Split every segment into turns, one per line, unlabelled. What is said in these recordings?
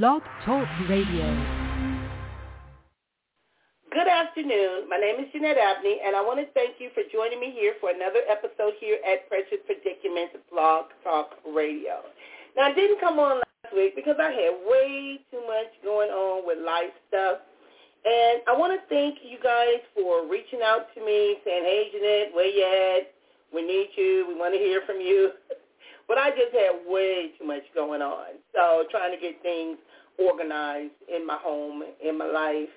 Blog Talk Radio.
Good afternoon. My name is Jeanette Abney, and I want to thank you for joining me here for another episode here at Precious Predicaments Blog Talk Radio. Now, I didn't come on last week because I had way too much going on with life stuff. And I want to thank you guys for reaching out to me, saying, hey, Jeanette, where you at? We need you. We want to hear from you. But I just had way too much going on. So trying to get things organized in my home, in my life,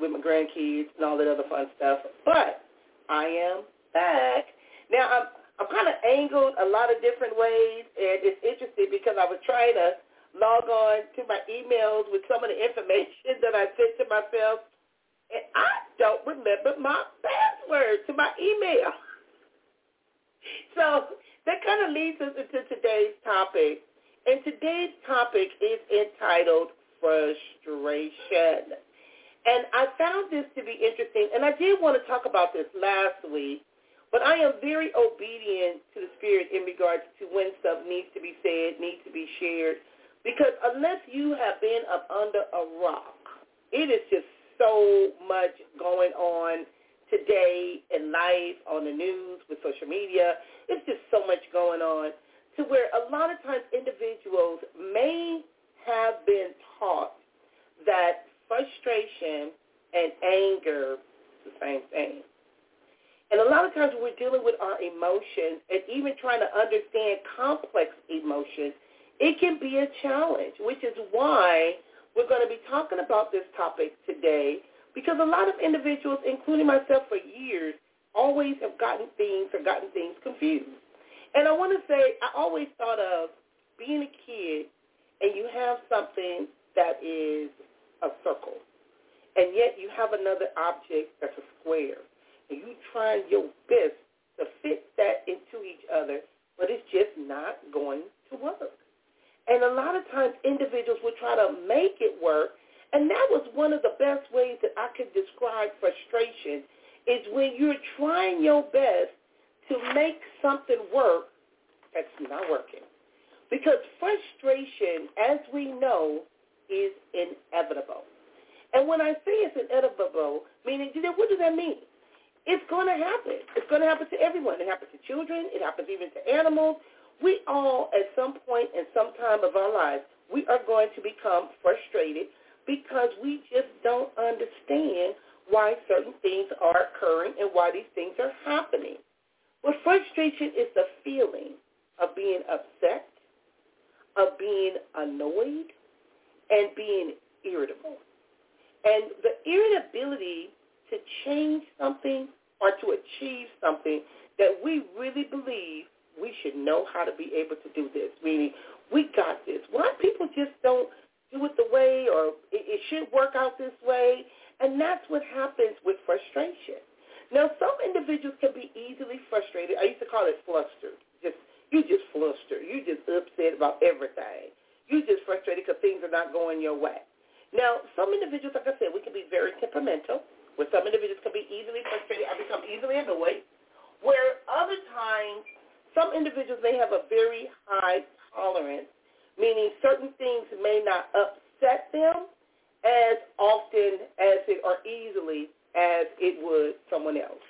with my grandkids and all that other fun stuff. But I am back. Now I'm I'm kind of angled a lot of different ways, and it's interesting because I was trying to log on to my emails with some of the information that I sent to myself, and I don't remember my password to my email. So that kind of leads us into today's topic. And today's topic is entitled frustration. And I found this to be interesting, and I did want to talk about this last week, but I am very obedient to the Spirit in regards to when stuff needs to be said, needs to be shared, because unless you have been up under a rock, it is just so much going on today in life, on the news, with social media. It's just so much going on to where a lot of times individuals may have been taught that frustration and anger is the same thing. And a lot of times when we're dealing with our emotions and even trying to understand complex emotions, it can be a challenge, which is why we're going to be talking about this topic today because a lot of individuals, including myself for years, always have gotten things or gotten things confused. And I want to say, I always thought of being a kid and you have something that is a circle, and yet you have another object that's a square, and you try your best to fit that into each other, but it's just not going to work. And a lot of times individuals will try to make it work, and that was one of the best ways that I could describe frustration is when you're trying your best to make something work that's not working. Because frustration, as we know, is inevitable. And when I say it's inevitable, meaning, what does that mean? It's going to happen. It's going to happen to everyone. It happens to children. It happens even to animals. We all, at some point in some time of our lives, we are going to become frustrated because we just don't understand why certain things are occurring and why these things are happening. Well, frustration is the feeling of being upset, of being annoyed, and being irritable. And the irritability to change something or to achieve something that we really believe we should know how to be able to do this, meaning we got this. Why people just don't do it the way or it, it should work out this way. And that's what happens with frustration. Now, some individuals can be easily frustrated. I used to call it flustered. Just you just flustered. You just upset about everything. You just frustrated because things are not going your way. Now, some individuals, like I said, we can be very temperamental. Where some individuals can be easily frustrated or become easily annoyed. Where other times, some individuals may have a very high tolerance meaning certain things may not upset them as often as it or easily as it would someone else.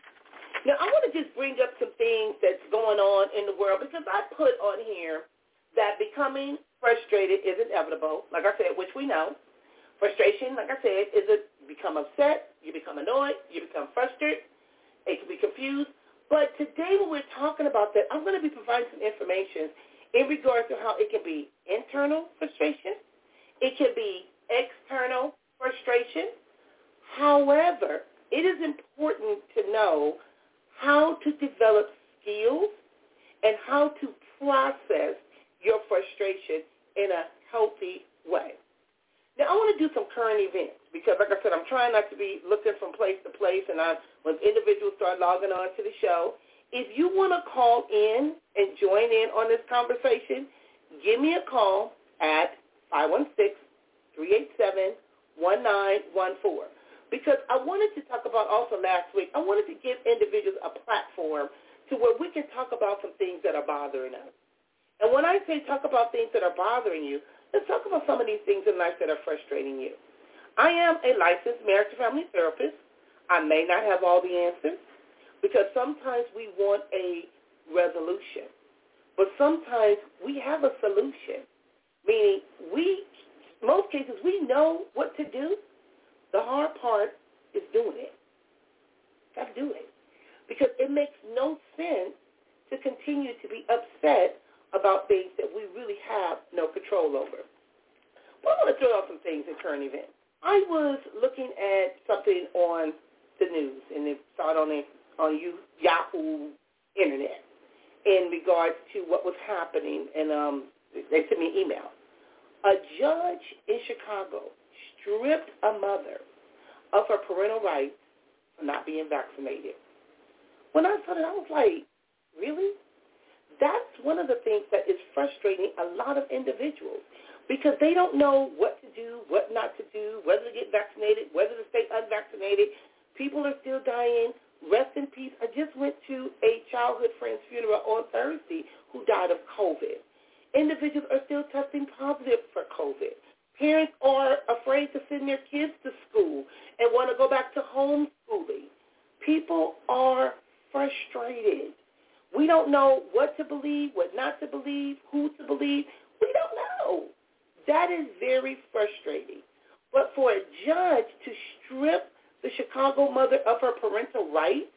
Now, I want to just bring up some things that's going on in the world because I put on here that becoming frustrated is inevitable, like I said, which we know. Frustration, like I said, is a become upset, you become annoyed, you become frustrated, it can be confused. But today when we're talking about that, I'm going to be providing some information in regards to how it can be internal frustration, it can be external frustration. However, it is important to know how to develop skills and how to process your frustration in a healthy way. Now, I want to do some current events because, like I said, I'm trying not to be looking from place to place, and I, when individuals start logging on to the show, if you want to call in and join in on this conversation, give me a call at 516-387-1914. Because I wanted to talk about also last week, I wanted to give individuals a platform to where we can talk about some things that are bothering us. And when I say talk about things that are bothering you, let's talk about some of these things in life that are frustrating you. I am a licensed marriage and family therapist. I may not have all the answers because sometimes we want a resolution. But sometimes we have a solution, meaning we, most cases, we know what to do. The hard part is doing it. Got to do it. Because it makes no sense to continue to be upset about things that we really have no control over. Well, I want to throw out some things in current events. I was looking at something on the news, and it started on the on Yahoo Internet in regards to what was happening, and um, they sent me an email. A judge in Chicago stripped a mother of her parental rights for not being vaccinated. When I saw it, I was like, really? That's one of the things that is frustrating a lot of individuals because they don't know what to do, what not to do, whether to get vaccinated, whether to stay unvaccinated. People are still dying. Rest in peace. I just went to a childhood friend's funeral on Thursday who died of COVID. Individuals are still testing positive for COVID. Parents are afraid to send their kids to school and want to go back to homeschooling. People are frustrated. We don't know what to believe, what not to believe, who to believe. We don't know. That is very frustrating. But for a judge to strip the Chicago mother of her parental rights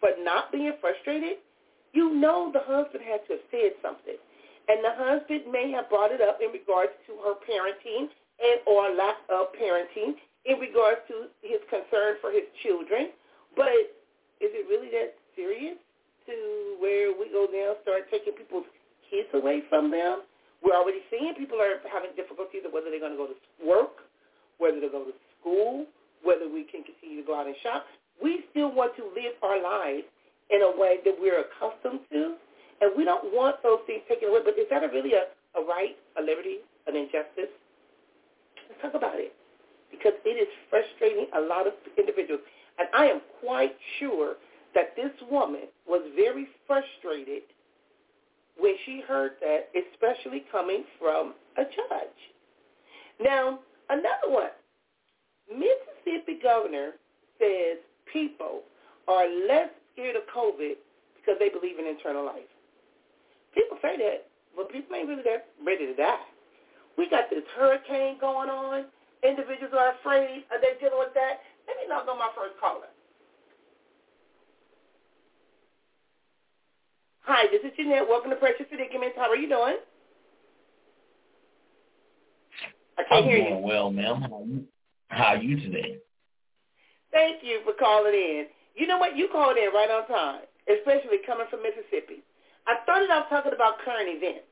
for not being frustrated, you know the husband had to have said something. And the husband may have brought it up in regards to her parenting and or lack of parenting in regards to his concern for his children. But is it really that serious to where we go now start taking people's kids away from them? We're already seeing people are having difficulties of whether they're going to go to work, whether they're going go to school, whether we can continue to go out and shop. We still want to live our lives in a way that we're accustomed to, and we don't want those things taken away. But is that a really a, a right, a liberty, an injustice? Let's talk about it because it is frustrating a lot of individuals. And I am quite sure that this woman was very frustrated when she heard that, especially coming from a judge. Now, another one. Mississippi governor says people are less scared of COVID because they believe in eternal life. People say that, but people ain't really that ready to die. We got this hurricane going on. Individuals are afraid. Are they dealing with that? Let me knock on my first caller. Hi, this is Jeanette. Welcome to Precious Predicaments. How are you doing? I can't
I'm
hear
doing
you.
well, ma'am. How are you? How you today?
Thank you for calling in. You know what? You called in right on time, especially coming from Mississippi. I started off talking about current events.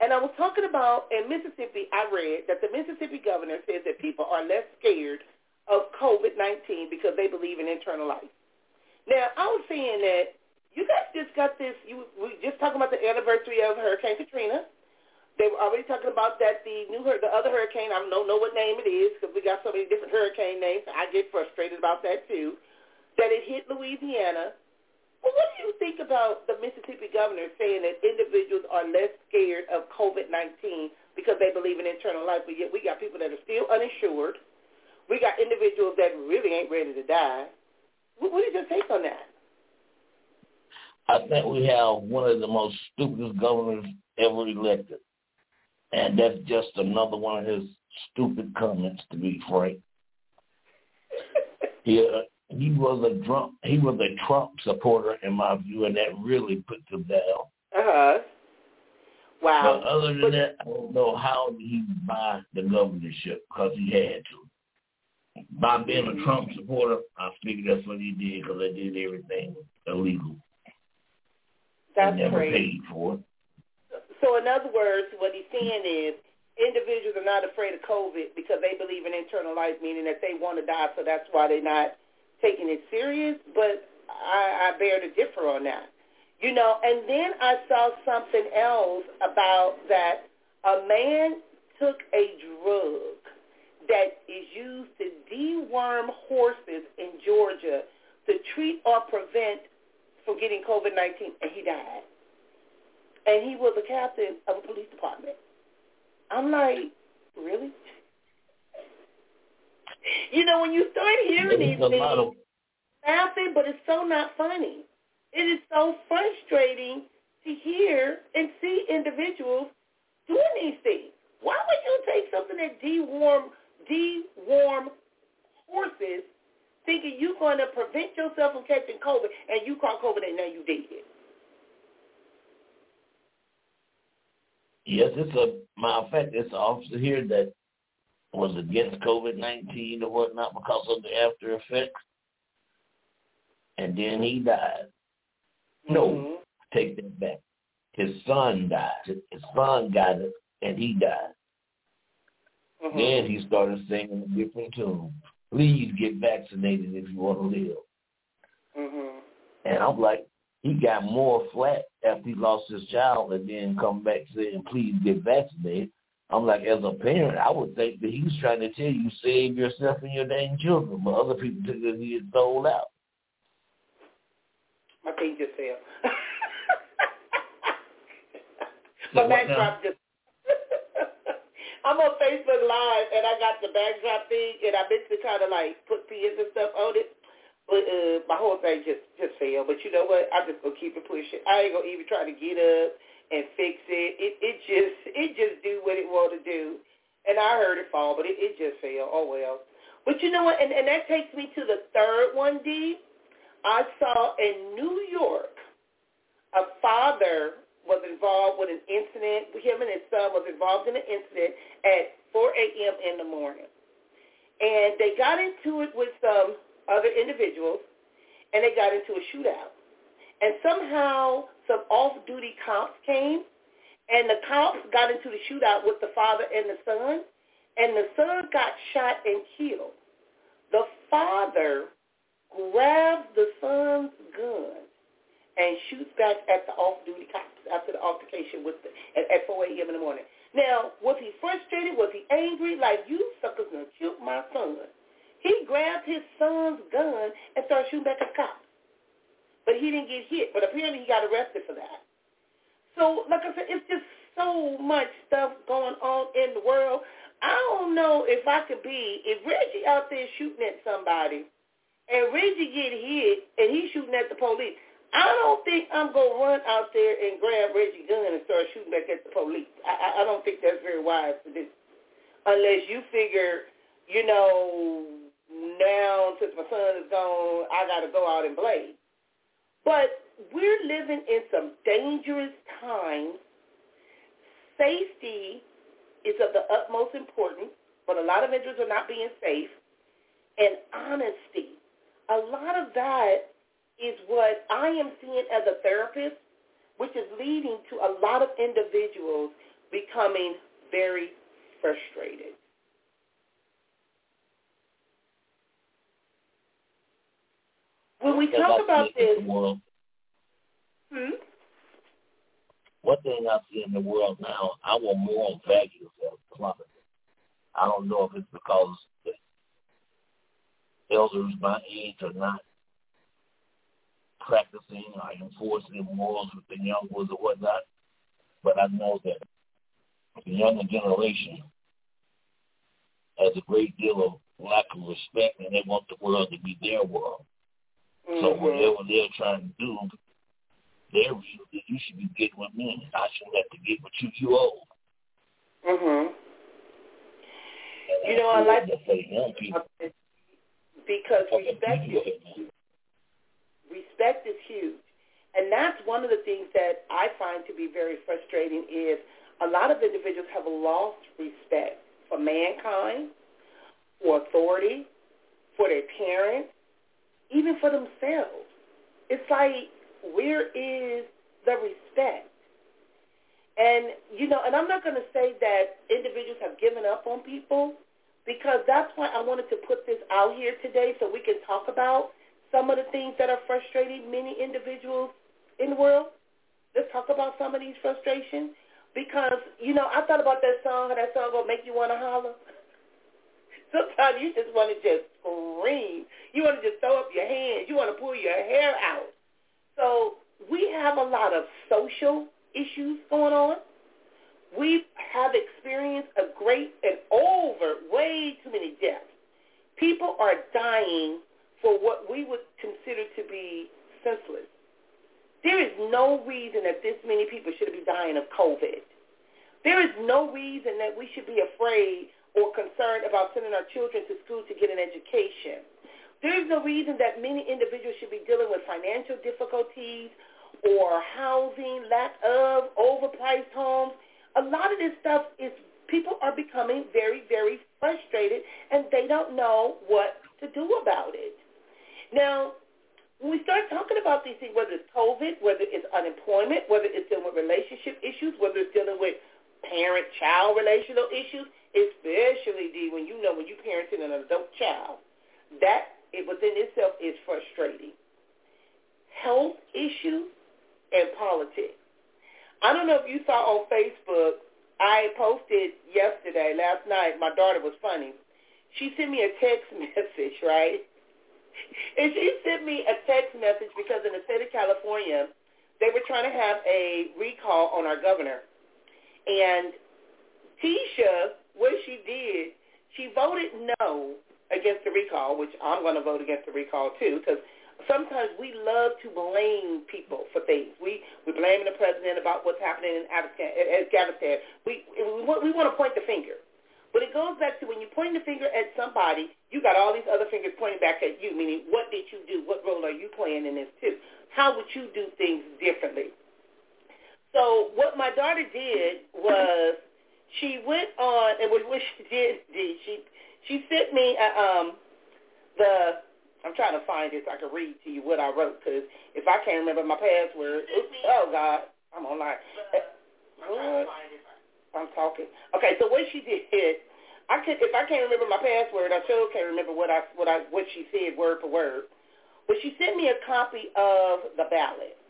And I was talking about in Mississippi, I read that the Mississippi governor says that people are less scared of COVID-19 because they believe in eternal life. Now, I was saying that you guys just got this, you, we just talking about the anniversary of Hurricane Katrina. They were already talking about that the new the other hurricane. I don't know what name it is because we got so many different hurricane names. I get frustrated about that too. That it hit Louisiana. Well, what do you think about the Mississippi governor saying that individuals are less scared of COVID-19 because they believe in eternal life, but yet we got people that are still uninsured. We got individuals that really ain't ready to die. What, what is your take on that?
I think we have one of the most stupidest governors ever elected. And that's just another one of his stupid comments, to be frank. he, uh, he was a Trump he was a Trump supporter in my view, and that really put him down.
Uh-huh. Wow.
But other than
But-
that, I don't know how he buy the governorship because he had to. By being a Trump supporter, I figure that's what he did because they did everything illegal.
That's
never
crazy.
paid for it.
So in other words, what he's saying is individuals are not afraid of COVID because they believe in eternal life, meaning that they want to die, so that's why they're not taking it serious. But I, I bear to differ on that. You know, and then I saw something else about that a man took a drug that is used to deworm horses in Georgia to treat or prevent from getting COVID-19, and he died and he was a captain of a police department. I'm like, really? You know, when you start hearing these things, of... laughing, but it's so not funny. It is so frustrating to hear and see individuals doing these things. Why would you take something that deworm, deworm horses thinking you're going to prevent yourself from catching COVID and you caught COVID and now you did it?
Yes, it's a matter of fact, it's an officer here that was against COVID nineteen or whatnot because of the after effects. And then he died. No, mm-hmm. take that back. His son died. His son got it and he died. Mm-hmm. Then he started singing a different tune. Please get vaccinated if you want to live.
Mm-hmm.
And I'm like, he got more flat after he lost his child and then come back saying, please get vaccinated. I'm like, as a parent, I would think that he was trying to tell you, save yourself and your dang children. But other people took it he had sold out.
My thing just fell. My backdrop just I'm on Facebook Live and I got the backdrop thing and I meant to kind of like put pins and stuff on it, but uh, my whole thing just just failed. But you know what? I'm just gonna keep it pushing. I ain't gonna even try to get up and fix it. It it just it just do what it want to do, and I heard it fall, but it, it just failed. Oh well. But you know what? And and that takes me to the third one, D. I saw in New York a father was involved with an incident. Him and his son was involved in an incident at 4 a.m. in the morning. And they got into it with some other individuals, and they got into a shootout. And somehow some off-duty cops came, and the cops got into the shootout with the father and the son, and the son got shot and killed. The father grabbed the son's gun and shoots back at the off-duty cops after the altercation with the, at, at 4 a.m. in the morning. Now, was he frustrated? Was he angry? Like, you suckers gonna kill my son. He grabbed his son's gun and started shooting back at cops. But he didn't get hit. But apparently he got arrested for that. So, like I said, it's just so much stuff going on in the world. I don't know if I could be, if Reggie out there shooting at somebody and Reggie get hit and he's shooting at the police, I don't think I'm gonna run out there and grab Reggie gun and start shooting back at the police. I, I don't think that's very wise to do, unless you figure, you know, now since my son is gone, I got to go out and play. But we're living in some dangerous times. Safety is of the utmost importance, but a lot of individuals are not being safe. And honesty, a lot of that is what I am seeing as a therapist, which is leading to a lot of individuals becoming very frustrated. When we talk about this, hmm?
One thing I see in the world now, our moral values have plummeted. I don't know if it's because the elders my age are not practicing or enforcing morals with the young ones or whatnot. But I know that the younger generation has a great deal of lack of respect and they want the world to be their world. Mm-hmm. So whatever they're trying to do, their view that you should be getting with me. I shouldn't have to get with you. You old.
Mhm. You know, I like to say young people because respect is huge. respect is huge. And that's one of the things that I find to be very frustrating is a lot of individuals have lost respect for mankind, for authority, for their parents, even for themselves. It's like, where is the respect? And, you know, and I'm not going to say that individuals have given up on people because that's why I wanted to put this out here today so we can talk about some of the things that are frustrating many individuals in the world. Let's talk about some of these frustrations. Because, you know, I thought about that song, and that song will make you want to holler. Sometimes you just want to just scream. You want to just throw up your hands. You want to pull your hair out. So we have a lot of social issues going on. we have experienced a great and over way too many deaths. People are dying for what we would consider to be senseless. There is no reason that this many people should be dying of COVID. Is no reason that we should be afraid or concerned about sending our children to school to get an education. There is no reason that many individuals should be dealing with financial difficulties or housing, lack of, overpriced homes. A lot of this stuff is people are becoming very, very frustrated and they don't know what to do about it. Now, when we start talking about these things, whether it's COVID, whether it's unemployment, whether it's dealing with relationship issues, whether it's dealing with parent-child relational issues, especially D, when you know when you're parenting an adult child, that it within itself is frustrating. Health issues and politics. I don't know if you saw on Facebook, I posted yesterday, last night, my daughter was funny. She sent me a text message, right? And she sent me a text message because in the state of California, they were trying to have a recall on our governor. And Tisha, what she did, she voted no against the recall, which I'm going to vote against the recall too, because sometimes we love to blame people for things. We we blaming the president about what's happening in Afghanistan. We we want, we want to point the finger, but it goes back to when you point the finger at somebody, you got all these other fingers pointing back at you. Meaning, what did you do? What role are you playing in this too? How would you do things differently? So what my daughter did was she went on, and what she did, did she she sent me uh, um the I'm trying to find it so I can read to you what I wrote because if I can't remember my password, oops, oh God, I'm online. What? I'm talking. Okay, so what she did, I could if I can't remember my password, I sure can't remember what I what I what she said word for word. But she sent me a copy of the ballot.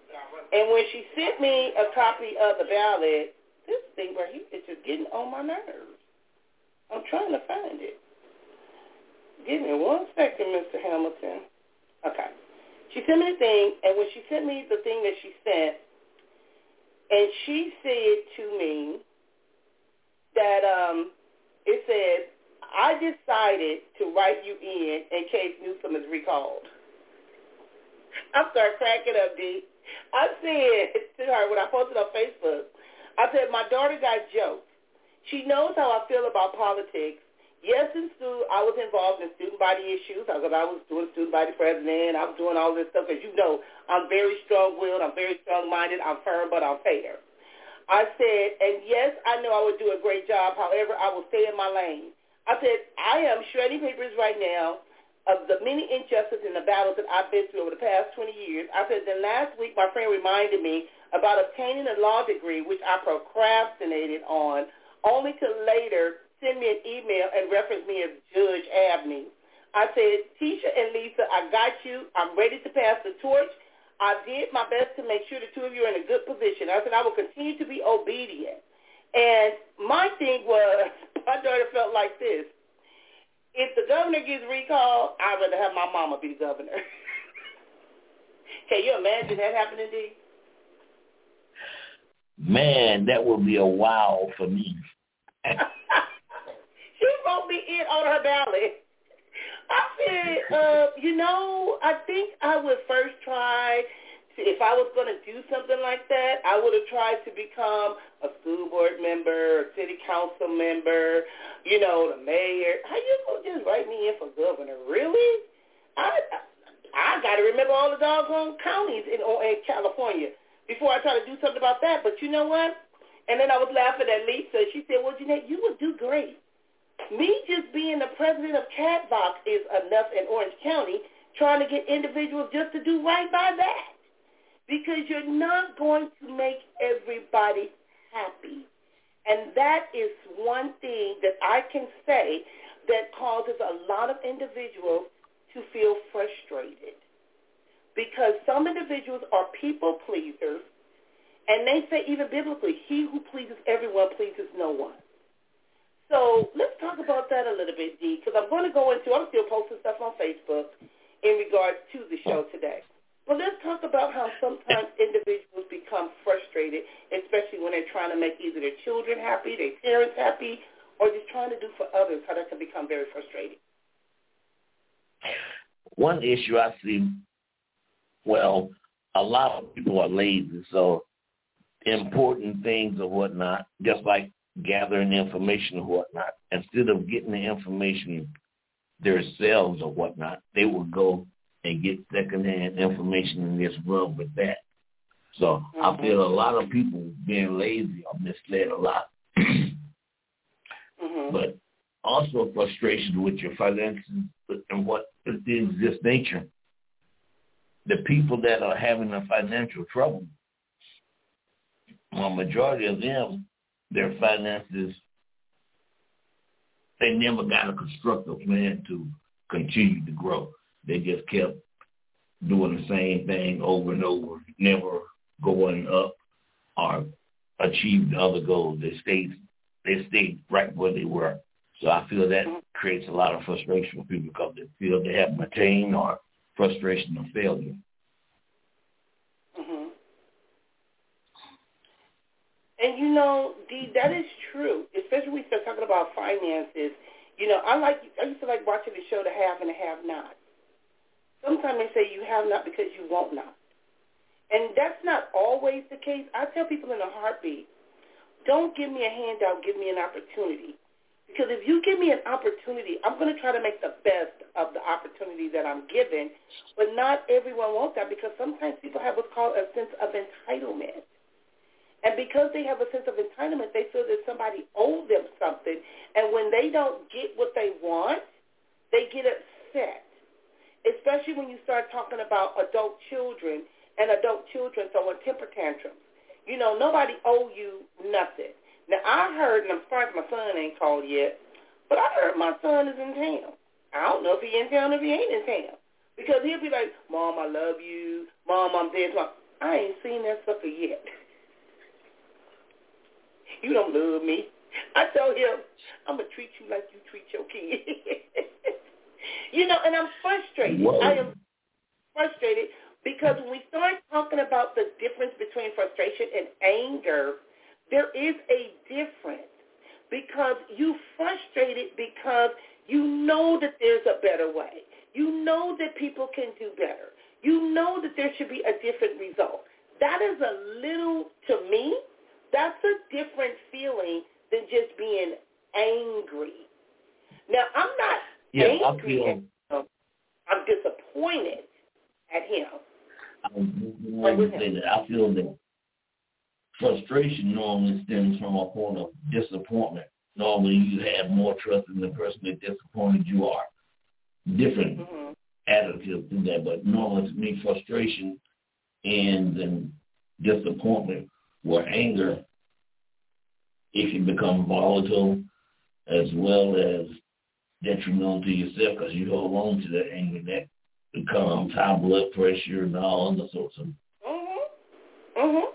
And when she sent me a copy of the ballot, this thing right here is just getting on my nerves. I'm trying to find it. Give me one second, Mr. Hamilton. Okay. She sent me the thing, and when she sent me the thing that she sent, and she said to me that um, it says, I decided to write you in in case Newsom is recalled. I started cracking up, D. I said to her when I posted on Facebook, I said, my daughter got jokes. She knows how I feel about politics. Yes, in school, I was involved in student body issues because I was doing student body president. I was doing all this stuff. As you know, I'm very strong-willed. I'm very strong-minded. I'm firm, but I'm fair. I said, and yes, I know I would do a great job. However, I will stay in my lane. I said, I am shredding papers right now of the many injustices and the battles that I've been through over the past 20 years. I said, then last week my friend reminded me about obtaining a law degree, which I procrastinated on, only to later send me an email and reference me as Judge Abney. I said, Tisha and Lisa, I got you. I'm ready to pass the torch. I did my best to make sure the two of you are in a good position. I said, I will continue to be obedient. And my thing was, my daughter felt like this if the governor gets recalled, I'd rather have my mama be the governor. Can you imagine that happening, D?
Man, that would be a wow for me.
she wrote me in on her ballot. I said, uh, you know, I think I would first try if I was going to do something like that, I would have tried to become a school board member, a city council member, you know, the mayor. How you going to just write me in for governor? Really? I I got to remember all the doggone counties in, oh, in California before I try to do something about that. But you know what? And then I was laughing at Lisa. She said, well, Jeanette, you would do great. Me just being the president of CatVox is enough in Orange County trying to get individuals just to do right by that because you're not going to make everybody happy. And that is one thing that I can say that causes a lot of individuals to feel frustrated. Because some individuals are people pleasers, and they say even biblically, he who pleases everyone pleases no one. So let's talk about that a little bit, Dee, because I'm going to go into, I'm still posting stuff on Facebook in regards to the show today. Well, let's talk about how sometimes individuals become frustrated, especially when they're trying to make either their children happy, their parents happy, or just trying to do for others, how that can become very frustrating.
One issue I see, well, a lot of people are lazy, so important things or whatnot, just like gathering information or whatnot, instead of getting the information themselves or whatnot, they will go and get secondhand information and just run with that. So mm-hmm. I feel a lot of people being lazy are misled a lot. mm-hmm. But also frustration with your finances and what is this nature. The people that are having a financial trouble, a majority of them, their finances, they never got a constructive plan to continue to grow. They just kept doing the same thing over and over, never going up or achieved other goals. They stayed they stayed right where they were. So I feel that creates a lot of frustration for people because they feel they haven't attained or frustration or failure.
Mm-hmm. And you know, Dee, that is true. Especially when we start talking about finances. You know, I like I used to like watching the show The Have and the Have Not. Sometimes they say you have not because you won't not. And that's not always the case. I tell people in a heartbeat, don't give me a handout, give me an opportunity. Because if you give me an opportunity, I'm going to try to make the best of the opportunity that I'm given. But not everyone wants that because sometimes people have what's called a sense of entitlement. And because they have a sense of entitlement, they feel that somebody owes them something. And when they don't get what they want, they get upset especially when you start talking about adult children and adult children throwing temper tantrums. You know, nobody owe you nothing. Now, I heard, and I'm sorry my son ain't called yet, but I heard my son is in town. I don't know if he in town or if he ain't in town. Because he'll be like, Mom, I love you. Mom, I'm dead. Mom. I ain't seen that sucker yet. You don't love me. I tell him, I'm going to treat you like you treat your kid. You know, and I'm frustrated. Whoa. I am frustrated because when we start talking about the difference between frustration and anger, there is a difference because you frustrated because you know that there's a better way. You know that people can do better. You know that there should be a different result. That is a little, to me, that's a different feeling than just being angry. Now, I'm not
yeah, I feel.
I'm disappointed at him.
I, I feel that frustration normally stems from a point of disappointment. Normally, you have more trust in the person that disappointed you are. Different mm-hmm. attitudes to that, but normally to me, frustration and then disappointment where anger, it can become volatile as well as detrimental to yourself because you hold on to that anger that becomes high blood pressure and all other sorts of
mm-hmm. Mm-hmm.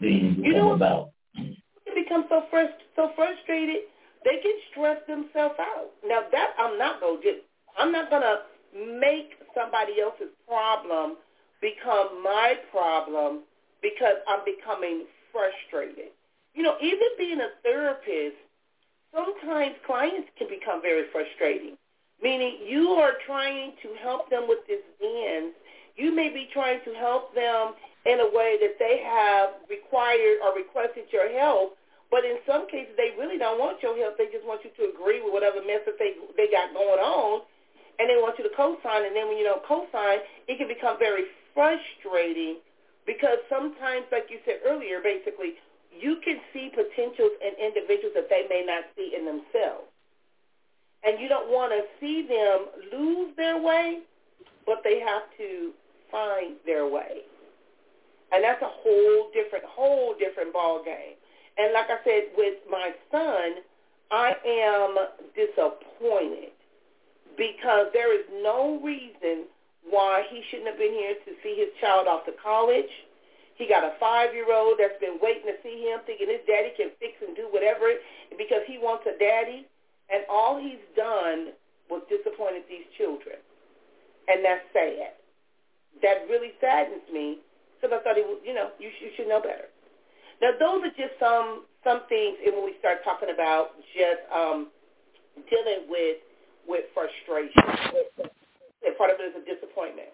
things
you
come about.
They become so frust- so frustrated, they can stress themselves out. Now that I'm not gonna do. I'm not gonna make somebody else's problem become my problem because I'm becoming frustrated. You know, even being a therapist, sometimes clients can become very frustrating, meaning you are trying to help them with this ends. You may be trying to help them in a way that they have required or requested your help, but in some cases they really don't want your help. They just want you to agree with whatever mess that they they got going on, and they want you to co-sign. And then when you don't co-sign, it can become very frustrating because sometimes, like you said earlier, basically you can see potentials in individuals that they may not see in themselves. And you don't want to see them lose their way, but they have to find their way. And that's a whole different, whole different ball game. And like I said, with my son, I am disappointed because there is no reason why he shouldn't have been here to see his child off to college he got a five-year-old that's been waiting to see him, thinking his daddy can fix and do whatever because he wants a daddy. And all he's done was disappointed these children. And that's sad. that really saddens me because I thought it was, you know, you, you should know better. Now, those are just some some things, and when we start talking about just um, dealing with with frustration, and part of it is a disappointment.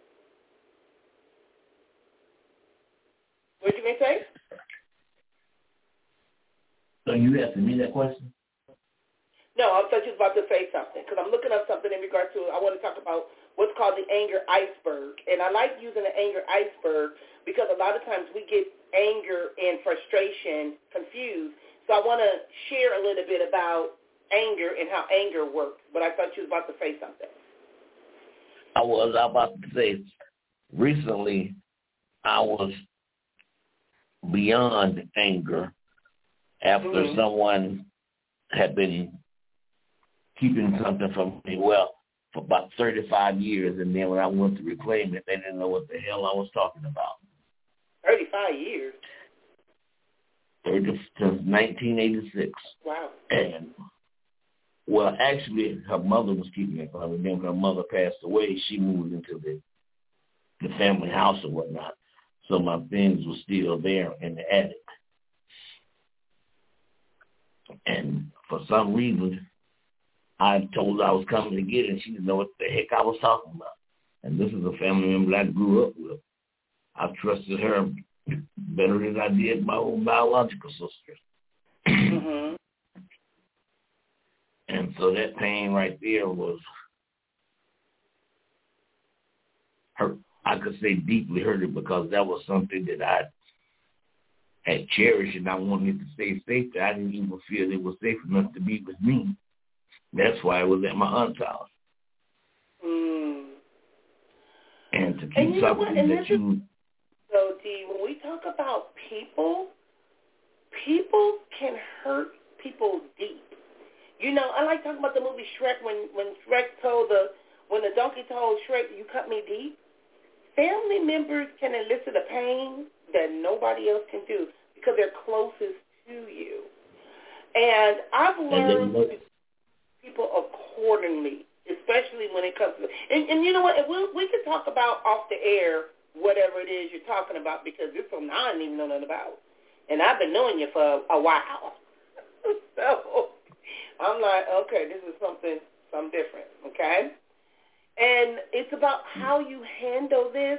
What you may say?
So you asking me that question?
No, I thought you was about to say something because I'm looking up something in regard to. I want to talk about what's called the anger iceberg, and I like using the anger iceberg because a lot of times we get anger and frustration confused. So I want to share a little bit about anger and how anger works. But I thought you was about to say something.
I was about to say recently I was beyond anger after mm-hmm. someone had been keeping something from me well for about 35 years, and then when I went to reclaim it, they didn't know what the hell I was talking about.
35 years?
30, since 1986.
Wow.
And, well, actually, her mother was keeping it from me. Then when her mother passed away, she moved into the the family house or whatnot. So my things were still there in the attic. And for some reason, I told her I was coming to get it, and she didn't know what the heck I was talking about. And this is a family member I grew up with. I trusted her better than I did my own biological sister.
Mm-hmm.
And so that pain right there was hurt. I could say deeply hurted because that was something that I had cherished and I wanted to stay safe. I didn't even feel it was safe enough to be with me. That's why I was at my aunt's house.
Mm.
And to keep and something that you...
So, D, when we talk about people, people can hurt people deep. You know, I like talking about the movie Shrek when, when Shrek told the, when the donkey told Shrek, you cut me deep. Family members can elicit a pain that nobody else can do because they're closest to you. And I've learned and people accordingly, especially when it comes to and, and you know what? We we can talk about off the air whatever it is you're talking about because it's something I didn't even know nothing about, and I've been knowing you for a while. so I'm like, okay, this is something something different, okay? And it's about how you handle this,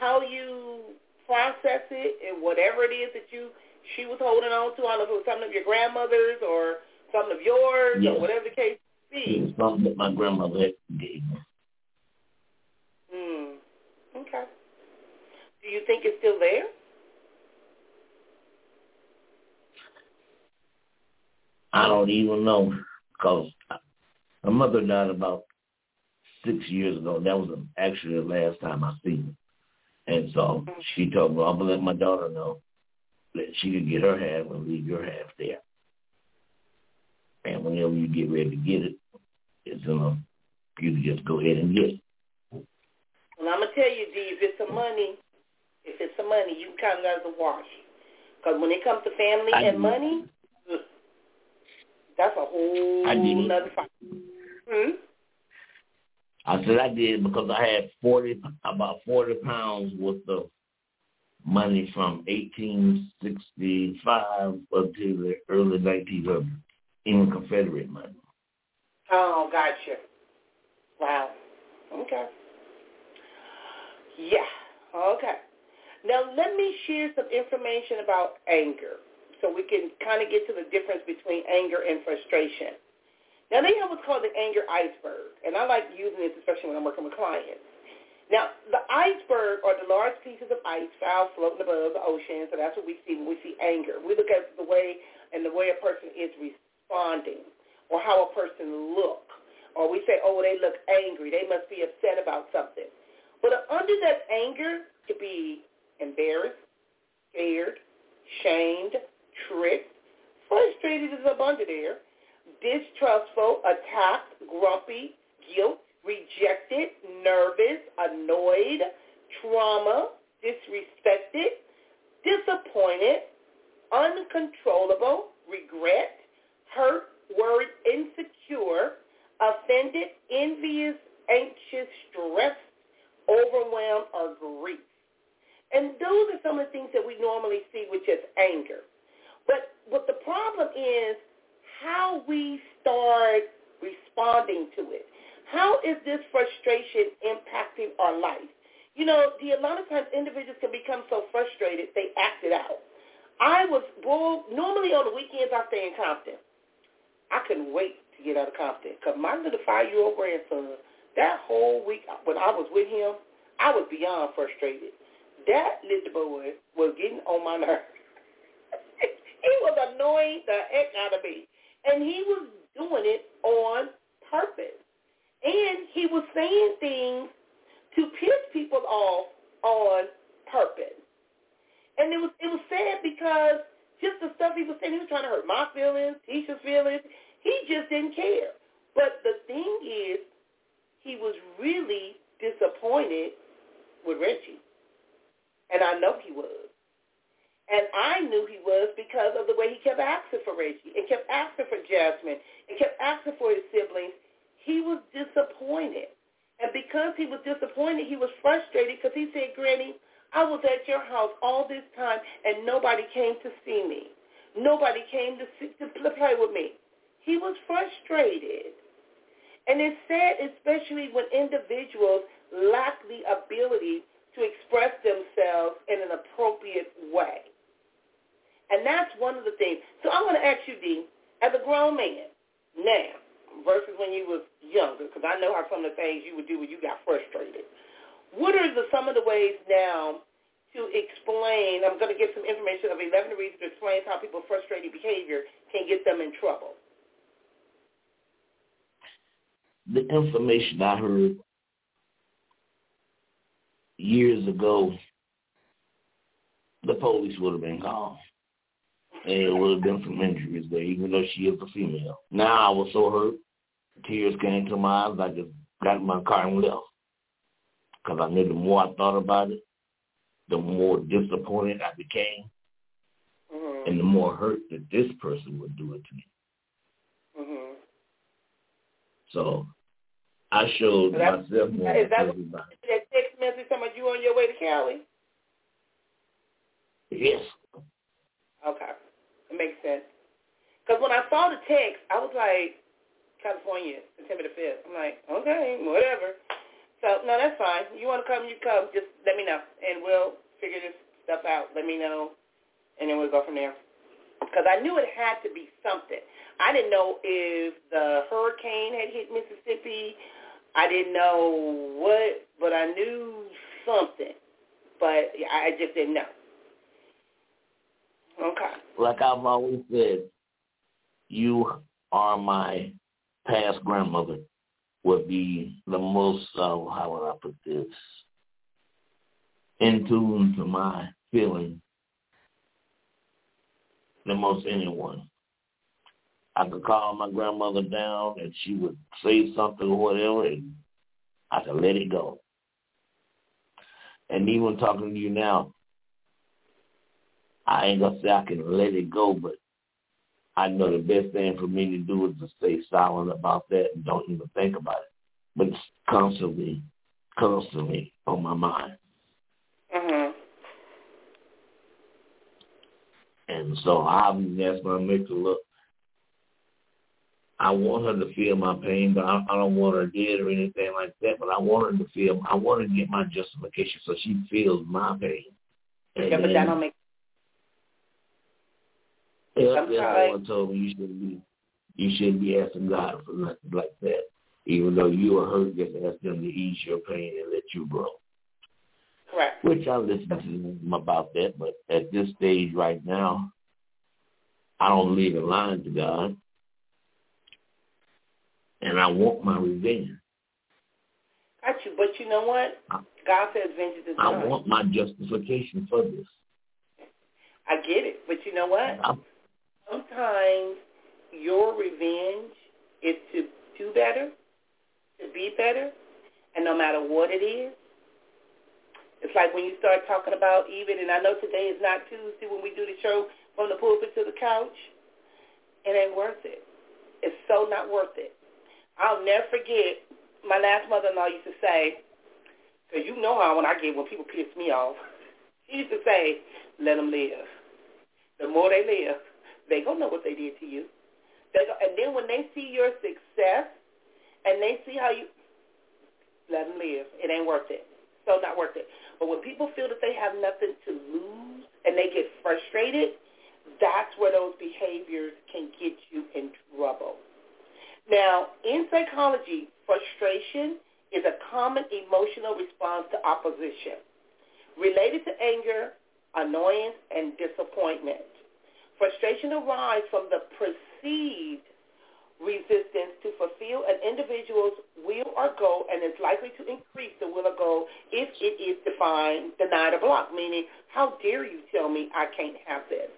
how you process it, and whatever it is that you she was holding on to. I don't know if it was something of your grandmother's or something of yours
yes.
or whatever the case may be.
It was something that my grandmother gave me.
Hmm. Okay. Do you think it's still there?
I don't even know because my mother died about six years ago. That was actually the last time I seen her. And so she told me, I'm going to let my daughter know that she can get her half and leave your half there. And whenever you get ready to get it, it's enough you to just go ahead and get it.
Well, I'm going to tell you, D, if it's some money, if it's some money, you can count it as a wash. Because when it comes to family I and money, that's a whole other fight. Hmm?
I said I did because I had forty about forty pounds worth of money from eighteen sixty five up to the early nineteen hundreds in Confederate money.
Oh, gotcha. Wow. Okay. Yeah. Okay. Now let me share some information about anger so we can kind of get to the difference between anger and frustration. Now they have what's called the anger iceberg, and I like using this especially when I'm working with clients. Now the iceberg are the large pieces of ice found floating above the ocean, so that's what we see when we see anger. We look at the way and the way a person is responding, or how a person looks, or we say, oh, they look angry, they must be upset about something. But under that anger could be embarrassed, scared, shamed, tricked, frustrated is bunch of there distrustful, attacked, grumpy, guilt, rejected, nervous, annoyed, trauma, disrespected, disappointed, uncontrollable, regret, hurt, worried, insecure, offended, envious, anxious, stressed, overwhelmed, or grief. And those are some of the things that we normally see with just anger. But what the problem is how we start responding to it. How is this frustration impacting our life? You know, the a lot of times individuals can become so frustrated they act it out. I was well, normally on the weekends I stay in Compton. I couldn't wait to get out of Compton because my little five-year-old grandson, that whole week when I was with him, I was beyond frustrated. That little boy was getting on my nerves. he was annoying the heck out of me. And he was doing it on purpose. And he was saying things to piss people off on purpose. And it was it was sad because just the stuff he was saying, he was trying to hurt my feelings, Tisha's feelings. He just didn't care. But the thing is, he was really disappointed with Reggie. And I know he was. And I knew he was because of the way he kept asking for Reggie and kept asking for Jasmine and kept asking for his siblings. He was disappointed. And because he was disappointed, he was frustrated because he said, Granny, I was at your house all this time and nobody came to see me. Nobody came to, see, to play with me. He was frustrated. And it's sad, especially when individuals lack the ability to express themselves in an appropriate way. And that's one of the things. So I want to ask you, D, as a grown man, now, versus when you was younger, because I know how some of the things you would do when you got frustrated. What are the, some of the ways now to explain, I'm going to give some information of 11 reasons to explain how people's frustrated behavior can get them in trouble.
The information I heard years ago, the police would have been called and it would have been some injuries there, even though she is a female. Now I was so hurt, tears came to my eyes. I just got in my car and left because I knew the more I thought about it, the more disappointed I became, mm-hmm. and the more hurt that this person would do it to me.
Mm-hmm.
So I showed so myself more.
Is that what, that text message about you on your way to Cali?
Yes.
Okay. It makes sense. Because when I saw the text, I was like, California, September the 5th. I'm like, okay, whatever. So, no, that's fine. You want to come, you come. Just let me know, and we'll figure this stuff out. Let me know, and then we'll go from there. Because I knew it had to be something. I didn't know if the hurricane had hit Mississippi. I didn't know what, but I knew something. But I just didn't know. Okay.
Like I've always said, you are my past grandmother would be the most, uh, how would I put this, in tune to my feeling the most anyone. I could call my grandmother down and she would say something or whatever and I could let it go. And even talking to you now, I ain't gonna say I can let it go, but I know the best thing for me to do is to stay silent about that and don't even think about it. But it's constantly, constantly on my mind.
Mhm.
And so I'm that's my make look. I want her to feel my pain, but I, I don't want her dead or anything like that. But I want her to feel. I want her to get my justification so she feels my pain.
And yeah, but that don't make
yeah, that's one told me you shouldn't be you shouldn't be asking God for nothing like that. Even though you are hurt, just ask them to ease your pain and let you grow.
Correct.
Which I listen to them about that, but at this stage right now, I don't leave a line to God. And I want my revenge.
Got you, but you know what? God says vengeance is.
I want my justification for this.
I get it, but you know what? I'm, sometimes your revenge is to do better, to be better, and no matter what it is. It's like when you start talking about even, and I know today is not Tuesday when we do the show from the pulpit to the couch, it ain't worth it. It's so not worth it. I'll never forget, my last mother-in-law used to say, Because you know how when I get when people piss me off, he used to say, let them live. The more they live, they to know what they did to you. They go, and then when they see your success and they see how you, let them live. It ain't worth it. So not worth it. But when people feel that they have nothing to lose and they get frustrated, that's where those behaviors can get you in trouble. Now, in psychology, frustration is a common emotional response to opposition related to anger, annoyance, and disappointment. Frustration arises from the perceived resistance to fulfill an individual's will or goal and is likely to increase the will or goal if it is defined, denied, or blocked, meaning, how dare you tell me I can't have this?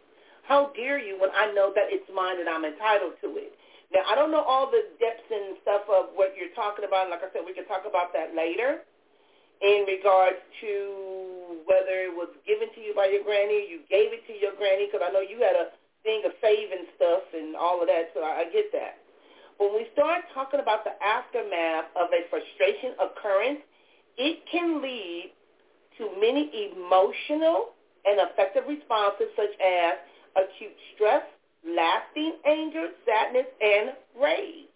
How dare you when I know that it's mine and I'm entitled to it? Now, I don't know all the depths and stuff of what you're talking about. Like I said, we can talk about that later in regards to whether it was given to you by your granny, you gave it to your granny, because I know you had a thing of saving stuff and all of that, so I, I get that. When we start talking about the aftermath of a frustration occurrence, it can lead to many emotional and affective responses such as acute stress, lasting anger, sadness, and rage.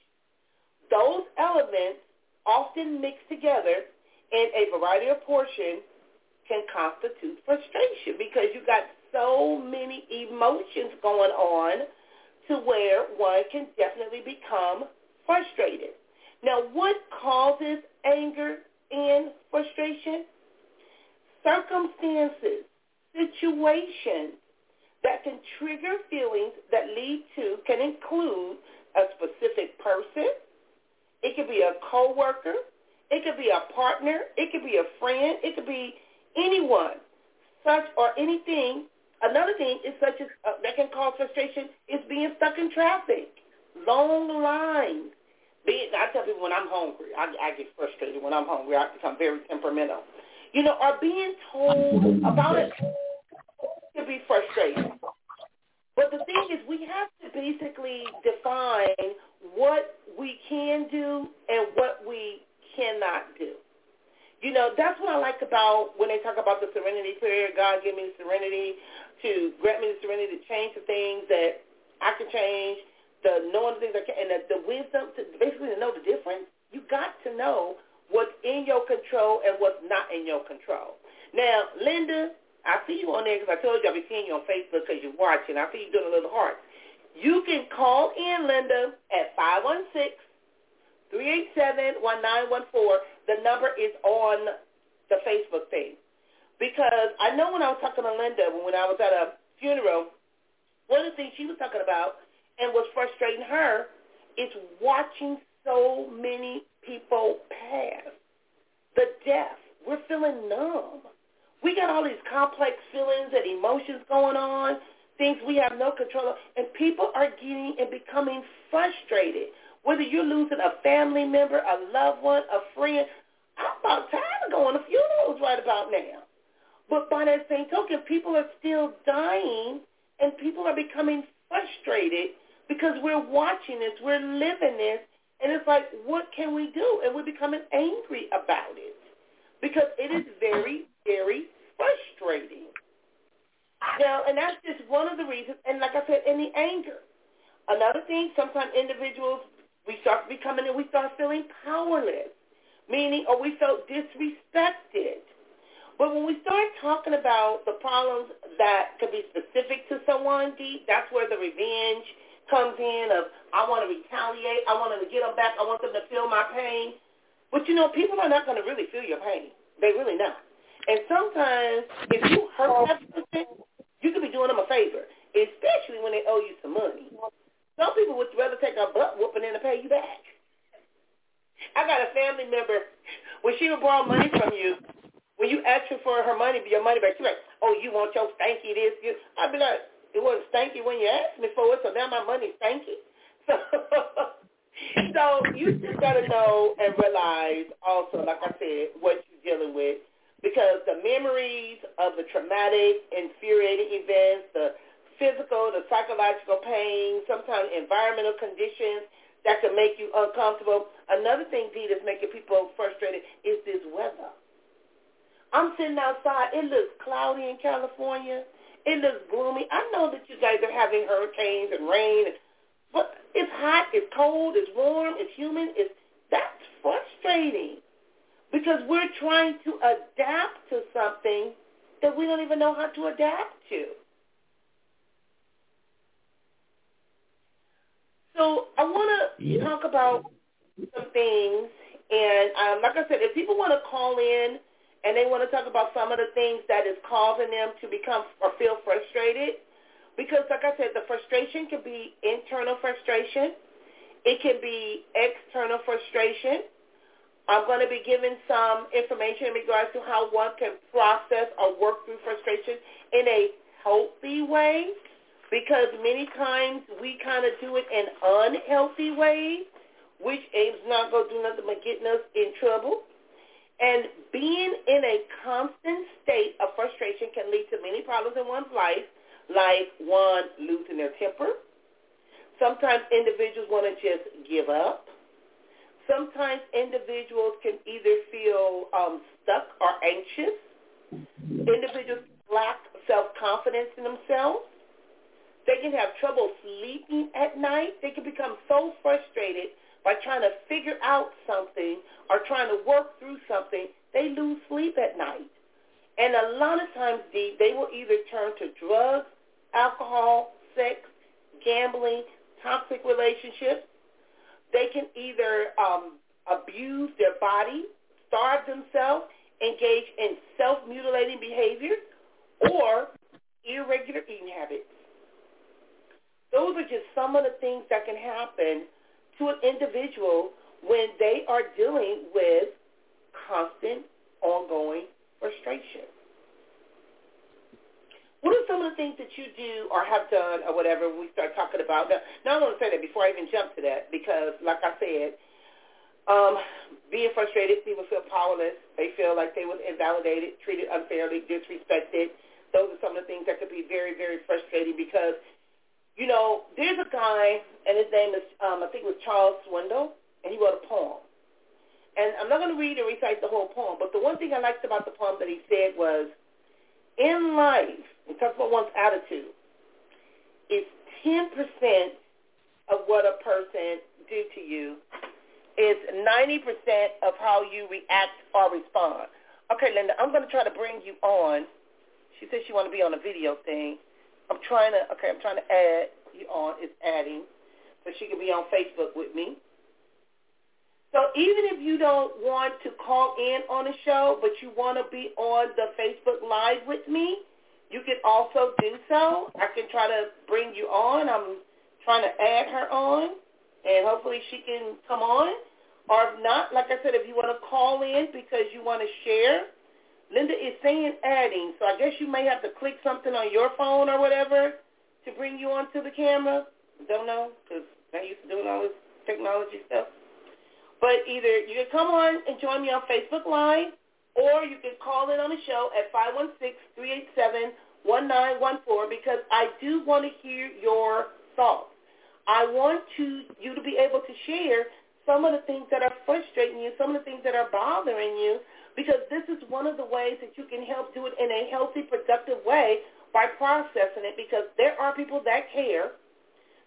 Those elements often mixed together in a variety of portions can constitute frustration because you got so many emotions going on to where one can definitely become frustrated. Now, what causes anger and frustration? Circumstances, situations, that can trigger feelings that lead to can include a specific person. It could be a coworker. It could be a partner. It could be a friend. It could be anyone. Such or anything. Another thing is such as uh, that can cause frustration is being stuck in traffic, long lines. Being, I tell people when I'm hungry, I, I get frustrated when I'm hungry. I become very temperamental. You know, are being told about it to be frustrating. But the thing is, we have to basically define what we can do and what we cannot do. You know, that's what I like about when they talk about the serenity period. God give me the serenity to grant me the serenity to change the things that I can change, the knowing the things I can, and the, the wisdom to basically to know the difference. You got to know what's in your control and what's not in your control. Now, Linda, I see you on there because I told you I'll be seeing you on Facebook because you're watching. I see you doing a little heart. You can call in, Linda, at 516-387-1914. The number is on the Facebook page. Because I know when I was talking to Linda, when I was at a funeral, one of the things she was talking about and was frustrating her is watching so many people pass. The death. We're feeling numb. We got all these complex feelings and emotions going on, things we have no control of, and people are getting and becoming frustrated. Whether you're losing a family member, a loved one, a friend, I'm about tired of going to funerals right about now. But by that same token, people are still dying and people are becoming frustrated because we're watching this, we're living this, and it's like, what can we do? And we're becoming angry about it because it is very, very frustrating. Now, and that's just one of the reasons. And like I said, in the anger. Another thing, sometimes individuals, we start becoming, and we start feeling powerless, meaning, or we felt disrespected. But when we start talking about the problems that could be specific to someone, deep, that's where the revenge comes in of, I want to retaliate, I want them to get them back, I want them to feel my pain. But you know, people are not going to really feel your pain. They really not. And sometimes if you hurt that person, you could be doing them a favor, especially when they owe you some money. Some people would rather take a butt whooping than to pay you back. I got a family member, when she would borrow money from you, when you ask her for her money, your money back, she's like, oh, you want your stanky this? You. I'd be like, it wasn't stanky when you asked me for it, so now my money's stanky. So, so you just got to know and realize also, like I said, what you're dealing with because the memories of the traumatic, infuriating events, the physical, the psychological pain, sometimes environmental conditions that can make you uncomfortable. Another thing, Dee, that's making people frustrated is this weather. I'm sitting outside. It looks cloudy in California. It looks gloomy. I know that you guys are having hurricanes and rain, but it's hot, it's cold, it's warm, it's humid. It's that's frustrating because we're trying to adapt to something that we don't even know how to adapt to. So I want to yeah. talk about some things, and um, like I said, if people want to call in and they want to talk about some of the things that is causing them to become or feel frustrated. Because like I said, the frustration can be internal frustration. It can be external frustration. I'm going to be giving some information in regards to how one can process or work through frustration in a healthy way because many times we kind of do it in unhealthy ways, which is not going to do nothing but getting us in trouble. And being in a constant state of frustration can lead to many problems in one's life, like one, losing their temper. Sometimes individuals want to just give up. Sometimes individuals can either feel um, stuck or anxious. Individuals lack self-confidence in themselves. They can have trouble sleeping at night. They can become so frustrated by trying to figure out something or trying to work through something, they lose sleep at night. And a lot of times, Dee, they will either turn to drugs, alcohol, sex, gambling, toxic relationships. They can either um, abuse their body, starve themselves, engage in self-mutilating behavior, or irregular eating habits. Those are just some of the things that can happen to an individual when they are dealing with constant, ongoing frustration. What are some of the things that you do or have done or whatever we start talking about? Now, now I want to say that before I even jump to that because, like I said, um, being frustrated, people feel powerless. They feel like they was invalidated, treated unfairly, disrespected. Those are some of the things that could be very, very frustrating because you know, there's a guy, and his name is, um, I think it was Charles Swindoll, and he wrote a poem. And I'm not going to read and recite the whole poem, but the one thing I liked about the poem that he said was, in life, he talks about one's attitude, is 10% of what a person do to you is 90% of how you react or respond. Okay, Linda, I'm going to try to bring you on. She said she want to be on a video thing. I'm trying to, okay, I'm trying to add you on. It's adding. So she can be on Facebook with me. So even if you don't want to call in on the show, but you want to be on the Facebook Live with me, you can also do so. I can try to bring you on. I'm trying to add her on, and hopefully she can come on. Or if not, like I said, if you want to call in because you want to share, Linda is saying adding, so I guess you may have to click something on your phone or whatever to bring you onto the camera. Don't know, because I used to doing all this technology stuff. But either you can come on and join me on Facebook Live, or you can call in on the show at 516-387-1914 because I do want to hear your thoughts. I want to you to be able to share some of the things that are frustrating you, some of the things that are bothering you, because this is one of the ways that you can help do it in a healthy, productive way by processing it because there are people that care.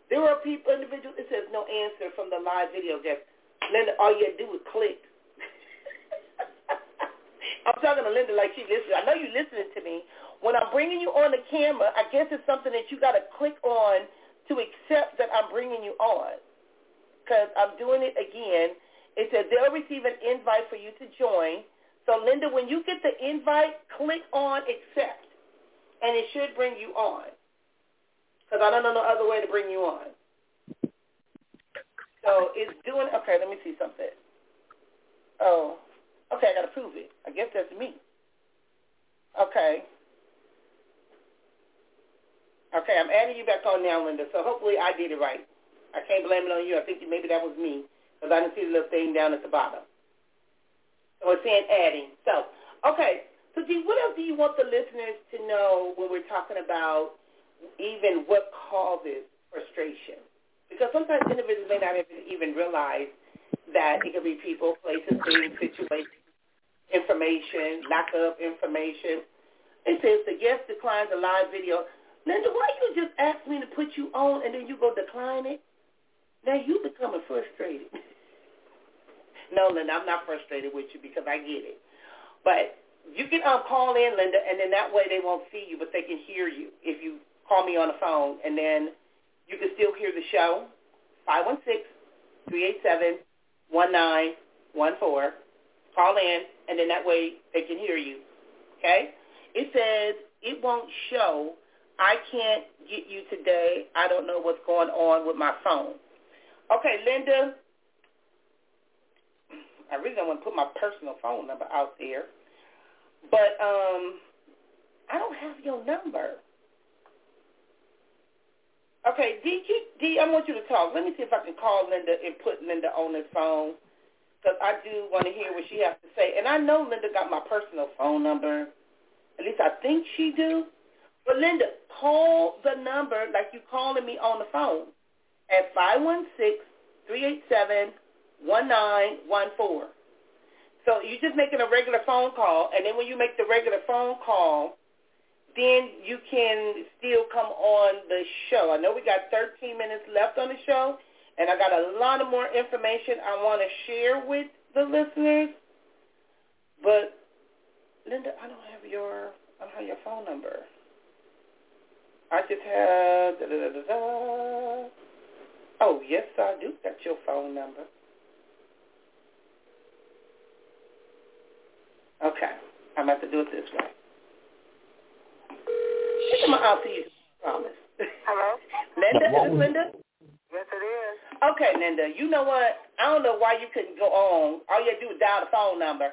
There are people, individuals, it says no answer from the live video guest. Linda, all you do is click. I'm talking to Linda like she listens. I know you're listening to me. When I'm bringing you on the camera, I guess it's something that you got to click on to accept that I'm bringing you on because I'm doing it again. It says they'll receive an invite for you to join. So Linda, when you get the invite, click on accept, and it should bring you on. Because I don't know no other way to bring you on. So it's doing, okay, let me see something. Oh, okay, I got to prove it. I guess that's me. Okay. Okay, I'm adding you back on now, Linda. So hopefully I did it right. I can't blame it on you. I think maybe that was me because I didn't see the little thing down at the bottom. It's saying adding. So, okay. So, Dee, what else do you want the listeners to know when we're talking about even what causes frustration? Because sometimes individuals may not even, even realize that it could be people, places, things, situations. information, lack of information. It says the guest declines a live video. Linda, why you just ask me to put you on and then you go decline it? Now you becoming frustrated. no, Linda, I'm not frustrated with you because I get it. But you can um, call in, Linda, and then that way they won't see you, but they can hear you if you call me on the phone, and then you can still hear the show. Five one six three eight seven one nine one four. Call in, and then that way they can hear you. Okay? It says it won't show. I can't get you today. I don't know what's going on with my phone. Okay, Linda. I really don't want to put my personal phone number out there, but um, I don't have your number. Okay, D, D, I want you to talk. Let me see if I can call Linda and put Linda on this phone because I do want to hear what she has to say. And I know Linda got my personal phone number. At least I think she do. But Linda, call the number like you calling me on the phone at five one six three eight seven one nine one four. So you're just making a regular phone call, and then when you make the regular phone call, then you can still come on the show. I know we got 13 minutes left on the show, and I got a lot of more information I want to share with the listeners. But Linda, I don't have your I don't have your phone number. I just have da, da, da, da, da. Oh yes, I do got your phone number. Okay, I'm about to do it this way. Come on, to you. Promise.
Hello?
Linda, is this Linda?
Yes, it is.
Okay, Linda. You know what? I don't know why you couldn't go on. All you had to do was dial the phone number.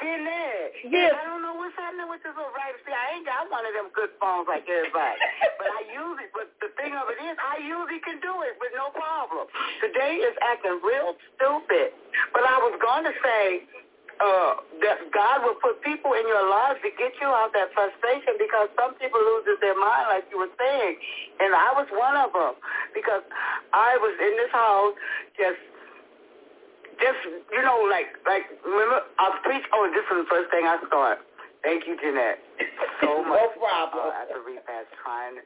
Jeanette.
Yes.
I don't know what's happening with this little right. See, I ain't got one of them good phones like everybody. but I use it. But the thing of it is, I usually can do it with no problem. Today is acting real stupid. But I was going to say, uh, that God will put people in your lives to get you out that frustration because some people loses their mind, like you were saying, and I was one of them because I was in this house just. Just you know, like like remember I preach. Oh, this is the first thing I start. Thank you, Jeanette. So much.
no problem.
Uh, I have to read that trying to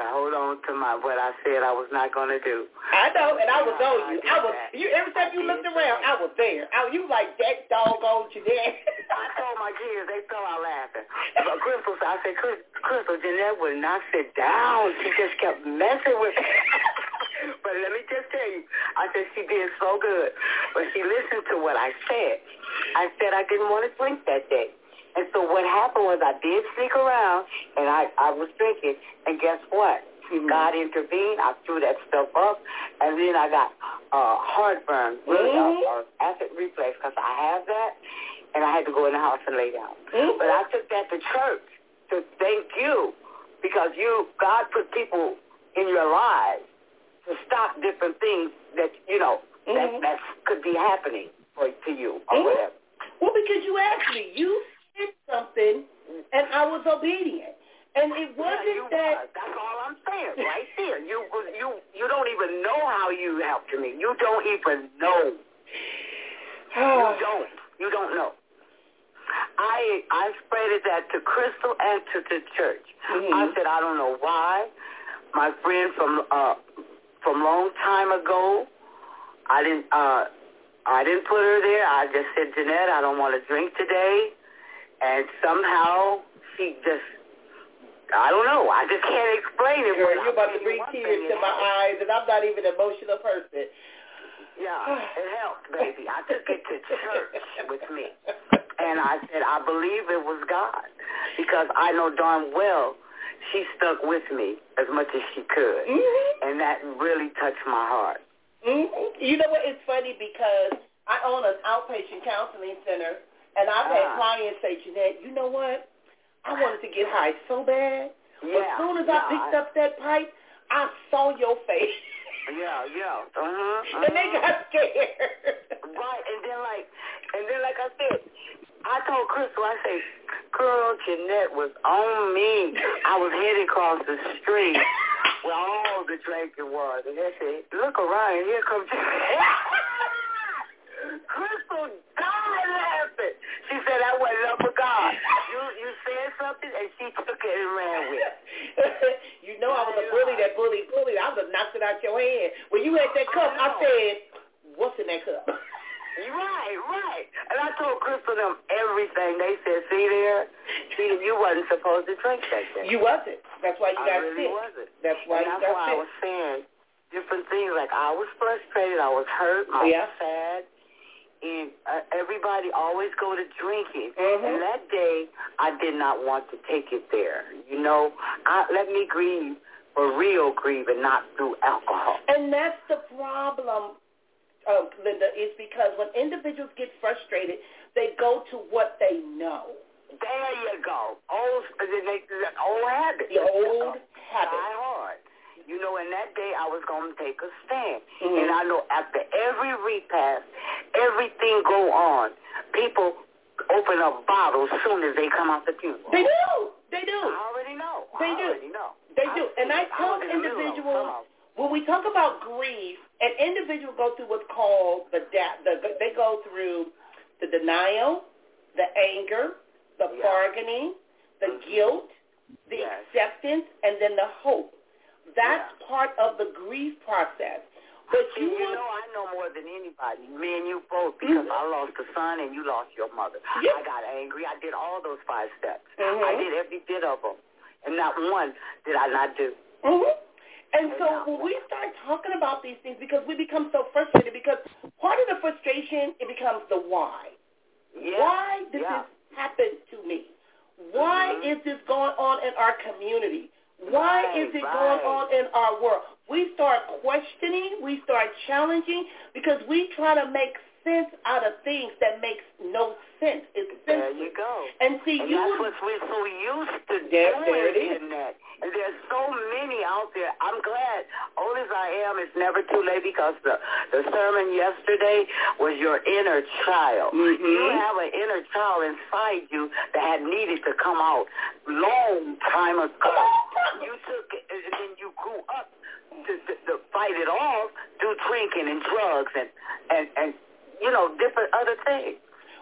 hold on to my what I said I was not going to do.
I know, and I was on you. I was you every time you looked around, I was there. I, you like that doggone Jeanette.
I told my kids, they fell out laughing. But Crystal, I said, Crystal, Jeanette would not sit down. She just kept messing with me. but let me just tell you, I said she did so good. But she listened to what I said. I said I didn't want to drink that day. And so what happened was I did sneak around, and I, I was drinking, and guess what? Mm-hmm. God intervened. I threw that stuff up, and then I got uh, heartburn, really, mm-hmm. uh, uh, acid reflux, because I have that, and I had to go in the house and lay down. Mm-hmm. But I took that to church to thank you, because you, God put people in your lives to stop different things that, you know, that, mm-hmm. that could be happening for, to you or mm-hmm. whatever.
Well, because you asked me. You did something, and I was obedient. And it wasn't
yeah,
that.
Was. That's all I'm saying, right there. You you you don't even know how you helped me. You don't even know. you don't. You don't know. I I spreaded that to Crystal and to the church. Mm-hmm. I said I don't know why. My friend from uh from long time ago, I didn't uh I didn't put her there. I just said Jeanette, I don't want to drink today and somehow she just I don't know. I just can't explain it.
Girl, you're about to bring tears to my eyes, and I'm not even an emotional person.
Yeah, it helped, baby. I took it to church with me, and I said I believe it was God because I know darn well she stuck with me as much as she could,
mm-hmm.
and that really touched my heart.
Mm-hmm. You know what? It's funny because I own an outpatient counseling center and I've had uh, clients say, Jeanette, you know what? I wanted to get high so bad.
Yeah,
as soon as
yeah,
I picked up that pipe, I saw your face.
Yeah, yeah. Uh-huh, uh-huh.
And they got scared.
right, and then like, and then like I said, I told Crystal, I said, girl, Jeanette was on me. I was heading across the street where all the drinking was, and they said, look around, here comes Jeanette. Crystal died that was love for God. You you said something and she took it and ran with it.
you know I was a bully that bully bully. I was have knocked it out your hand. When you had that cup, I, I said, what's in that cup?
Right, right. And I told Crystal them everything. They said, see there, see, you wasn't supposed to drink that day.
You wasn't. That's why you
I
got
really
sick.
wasn't.
That's why
and
you
that's
got
why
sick.
I was saying different things. Like I was frustrated. I was hurt. I
yeah.
was sad. And uh, everybody always go to drinking.
Mhm.
And that day, I did not want to take it there. You know, I, let me grieve for real grieve and not through alcohol.
And that's the problem, uh, Linda, is because when individuals get frustrated, they go to what they know.
There you go. Old, old habits.
The old habit.
Die hard. You know, and that day I was going to take a stand.
Mhm.
And I know after every repast, everything go on, people open up bottles soon as they come out the funeral.
They do. They do.
I already know.
They
I
do.
already know.
They do.
see
And I tell
was in the middle of
individuals, when we talk about grief, an individual go through what's called the, da- the they go through the denial, the anger, the
Yeah.
bargaining, the
Mhm.
guilt, the
Yes.
acceptance, and then the hope. That's
Yeah.
part of the grief process. But you,
you know, I know more than anybody. Me and you both, because
Mhm.
I lost a son and you lost your mother.
Yeah.
I got angry. I did all those five steps.
Mhm.
I did every bit of them, and not one did I not do.
hmm And
And
so when we start talking about these things, because we become so frustrated, because part of the frustration, it becomes the why.
Yeah.
Why did
yeah.
this happen to me? Why
Mhm.
is this going on in our community? Why
Right,
is it
right.
going on in our world? We start questioning, we start challenging, because we try to make sense out of things that makes no sense. It's
There
senseless.
you go.
And see,
And
you
that's
would,
what we're so used to
There-
doing
there it is.
in that. And there's so many out there. I'm glad, old as I am, it's never too late because the, the sermon yesterday was your inner child.
Mhm.
You have an inner child inside you that had needed to come out long time ago. You took it and then you grew up to, to, to fight it off through drinking and drugs and, and, and, you know, different other things.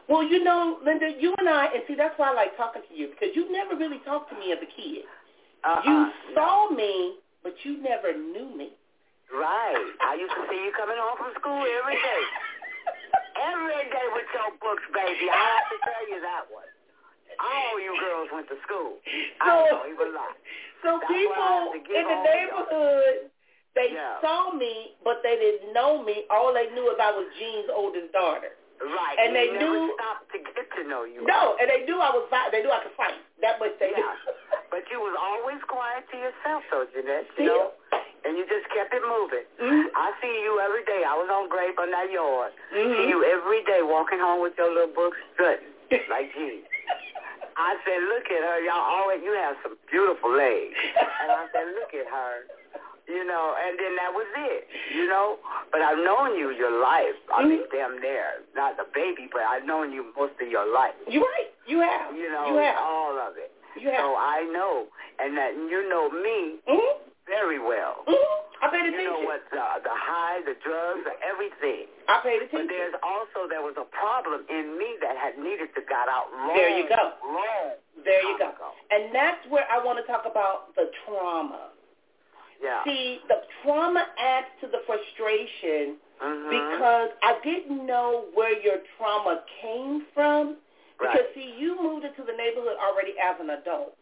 well, you know, Linda, you and I, and see, that's why I like talking to you, because you never really talked to me as a kid.
Uh-uh.
You saw me, but you never knew me.
Right. I used to see you coming home from school every day. Every day with your books, baby. I have to tell you that one. All you girls went to school. I
So-
don't even lie.
So
That's
people
have to give
in the neighborhood, they
Yeah.
saw me, but they didn't know me. All they knew is I was Jean's oldest daughter.
Right.
And they
never
knew-
stopped to get to know you.
No, and they knew I was. They knew I could fight. That much they
Yeah.
knew.
But you was always quiet to yourself, though, Jeanette. You know? And you just kept it moving.
Mhm.
I see you every day. I was on Grape on that yard.
Mhm.
See you every day walking home with your little books strutting like Jean. I said, look at her. Y'all always, you have some beautiful legs. And I said, look at her. You know, and then that was it, you know. But I've known you your life. I mean,
Mhm.
damn near. Not the baby, but I've known you most of your life.
You right. You have.
You know,
You have.
all of it.
You have.
So I know, and that you know me
Mhm.
very well.
Mhm. I paid attention.
You know what, the, the high, the drugs, everything.
I paid attention.
But there's also, there was a problem in me that had needed to got out long,
There you go.
long
There you go.
ago.
And that's where I want to talk about the trauma.
Yeah.
See, the trauma adds to the frustration
Mhm.
because I didn't know where your trauma came from. Because
Right.
see, you moved into the neighborhood already as an adult.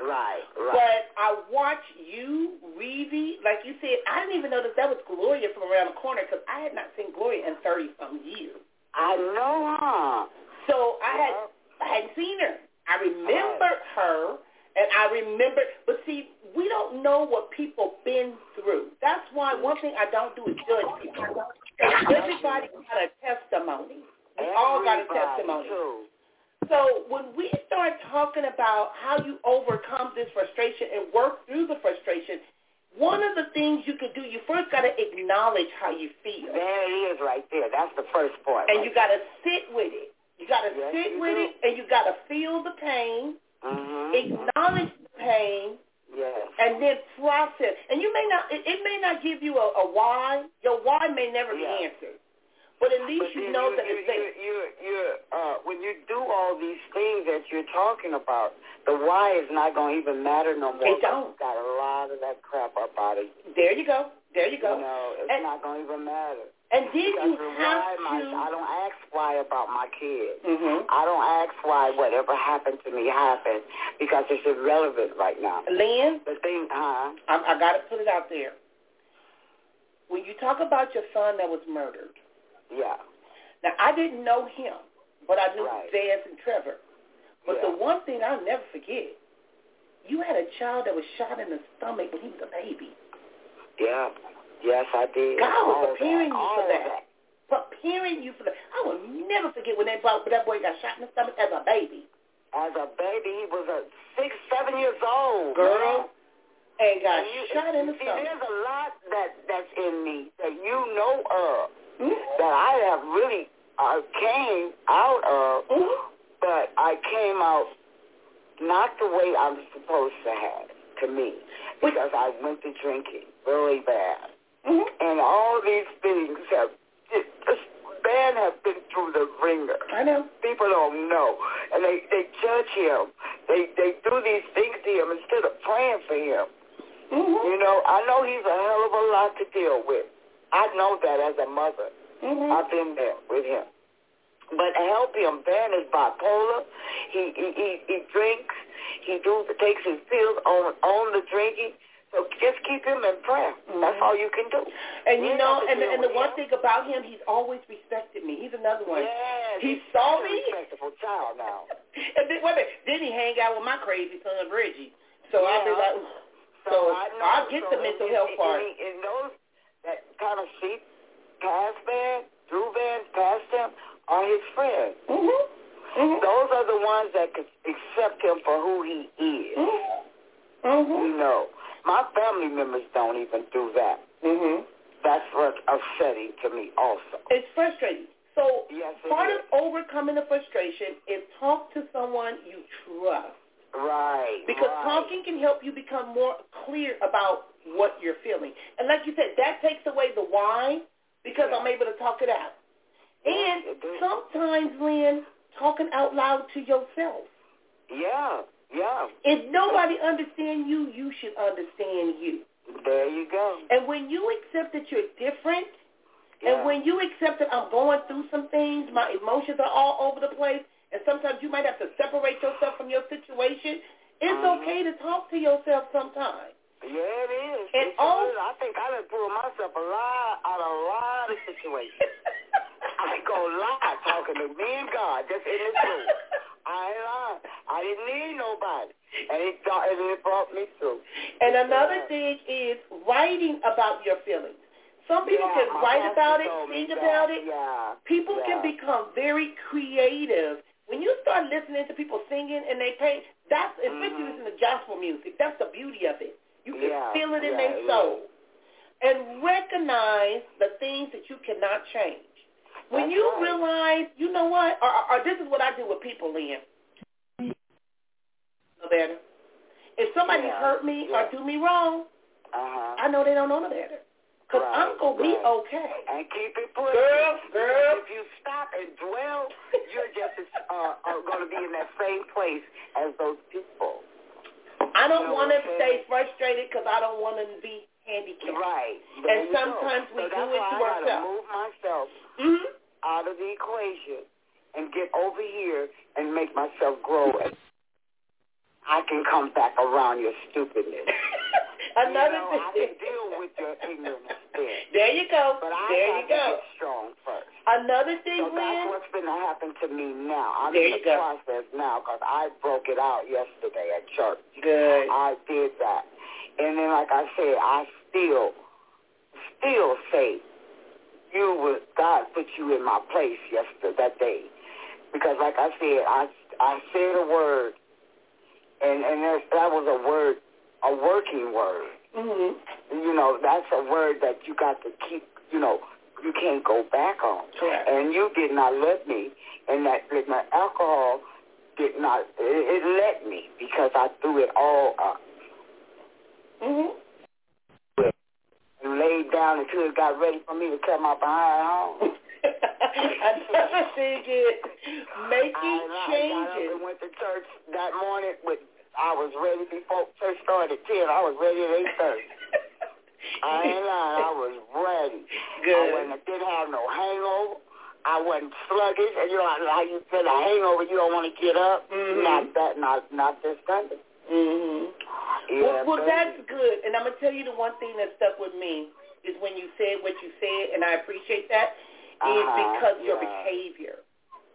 Right, right.
But I watched you, Reevy, like you said, I didn't even know that that was Gloria from around the corner because I had not seen Gloria in 30-some years.
I know, huh?
So I had I hadn't seen her. I remembered her, and I remembered. But see, we don't know what people been through. That's why one thing I don't do is judge people. Everybody got a testimony. We all got a testimony. So when we start talking about how you overcome this frustration and work through the frustration, one of the things you could do, you first got to acknowledge how you feel.
There it is right there. That's the first part.
And
right
you got to sit with it. You got to
Yes,
sit with
do.
it, and you got to feel the pain,
Mm-hmm.
acknowledge the pain,
Yes.
and then process. And you may not, it, it may not give you a, a why. Your why may never
Yeah.
be answered, but at least
But
you know
you,
that
you,
it's there.
you, you, you, uh, when you do all all these things that you're talking about, the why is not going to even matter no more.
It don't.
Got a lot of that crap up out of you.
There you go. There you go.
You know, it's
and,
not going to even matter.
And then
because
you have
why
to.
My, I don't ask why about my kids.
Mm-hmm.
I don't ask why whatever happened to me happened because it's irrelevant right now.
Lynn,
the thing, huh?
I, I got to put it out there. When you talk about your son that was murdered,
yeah.
Now I didn't know him, but I knew
right.
Vance and Trevor. But
yeah.
the one thing I'll never forget, you had a child that was shot in the stomach when he was a baby.
Yeah. Yes, I did.
God was
All
preparing
that.
you for that.
that.
Preparing you for that. I will never forget when that boy, that boy got shot in the stomach as a baby.
As a baby, he was a six, seven years old.
Girl.
Man.
And got
and you,
shot in the
see,
stomach.
There's a lot that that's in me that you know of
mm-hmm.
that I have really uh, came out of,
mm-hmm.
but I came out not the way I'm supposed to have to me because I went to drinking really bad.
Mm-hmm.
And all these things have, this man have been through the ringer.
I know.
People don't know. And they, they judge him. They, they do these things to him instead of praying for him.
Mm-hmm.
You know, I know he's a hell of a lot to deal with. I know that as a mother.
Mm-hmm.
I've been there with him. But help him. Van is bipolar. He he he, he drinks. He do takes his pills on on the drinking. So just keep him in prayer.
Mm-hmm.
That's all you can do.
And you,
you
know, and the, and the
him.
one thing about him, he's always respected me. He's another one.
Yes,
he
he's
saw
a
me.
respectable child now.
and then, wait a minute, then he hang out with my crazy son Reggie. So
yeah.
I'll be like,
so,
so
I, know,
I'll get
so
the mental
in,
health
in,
part.
In, in those that kind of see past Van, through Van, past him, are his friends.
Mm-hmm. Mm-hmm.
Those are the ones that could accept him for who he is.
Mm-hmm.
You know, my family members don't even do that.
Mm-hmm.
That's what's upsetting to me also.
It's frustrating. So
yes,
part
is.
of overcoming the frustration is talk to someone you trust.
Right.
Because
right.
talking can help you become more clear about what you're feeling. And like you said, that takes away the why because
yeah.
I'm able to talk it out.
Yes,
and sometimes, Lynn, talking out loud to yourself.
Yeah, yeah.
If nobody understands you, you should understand you.
There you go.
And when you accept that you're different,
yeah.
and when you accept that I'm going through some things, my emotions are all over the place, and sometimes you might have to separate yourself from your situation, it's
mm-hmm.
okay to talk to yourself sometimes.
Yeah, it is.
And
it
all,
is. I think I done pulled myself a lot out of a lot of situations. I ain't gonna lie, talking to me and God just in this room. I ain't lying. I didn't need nobody, and it, and it brought me through.
And another thing is writing about your feelings. Some people
yeah,
can write about it, sing about it.
Yeah.
People
yeah.
can become very creative. When you start listening to people singing and they paint, that's especially
mm-hmm.
listening to gospel music. That's the beauty of it. You can
yeah,
feel it in their soul. And recognize the things that you cannot change. When
That's
you
right.
realize, you know what, or, or, or this is what I do with people, Lynn. No better. If somebody
yeah.
hurt me
yeah.
or do me wrong,
uh-huh.
I know they don't know no better. Because
right,
I'm going to be okay.
And keep it pushing.
Girl, girl.
If you stop and dwell, you're just uh, are going to be in that same place as those people.
I don't
you know
want to stay frustrated because I don't want to be handicapped.
Right.
And
There you
sometimes
go.
we
so
do it to
I gotta
ourselves.
move myself
Mm-hmm.
out of the equation and get over here and make myself grow. I can come back around your stupidness.
Another
you know, I
thing.
can deal with your ignorance then.
There you go.
But I
there you go.
to get strong first.
Another thing,
So that's
Lynn.
what's going to happen to me now. I'm
There
in
you
the
go.
process now because I broke it out yesterday at church.
Good.
I did that. And then, like I said, I still, still say you was, God put you in my place yesterday, that day. Because like I said, I, I said a word, and, and that, that was a word, a working word.
Mm-hmm.
You know, that's a word that you got to keep, you know, you can't go back on.
Correct.
And you did not let me, and that, that my alcohol did not, it, it let me because I threw it all up.
Mm-hmm.
And laid down until it got ready for me to cut my behind home.
Another thing is Making
I,
changes.
I and went to church that morning with I was ready before church started at ten. I was ready at eight thirty. I ain't lying, I was ready.
Good.
I wasn't didn't have no hangover. I wasn't sluggish, and you know how you feel a hangover, you don't want to get up.
Mhm.
Not that, not not this Sunday.
Mhm.
Yeah,
well, well that's good. And I'm gonna tell you the one thing that stuck with me is when you said what you said, and I appreciate that. Is
Uh-huh,
because your behavior.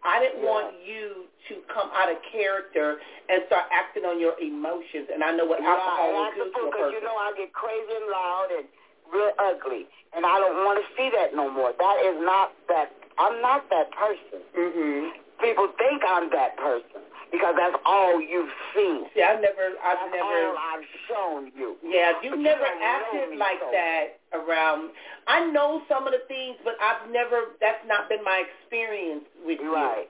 I didn't
Yeah.
want you to come out of character and start acting on your emotions. And I know what alcohol
and
will do to a
because
person.
you know I get crazy and loud and real ugly, and I don't want to see that no more. That is not that. I'm not that person.
mhm.
People think I'm that person because that's all you've seen.
See, I've never, I've
That's
never.
all I've shown you.
Yeah, you've
But
never
don't
acted like
so.
that around. I know some of the things, but I've never. That's not been my experience with you.
Right.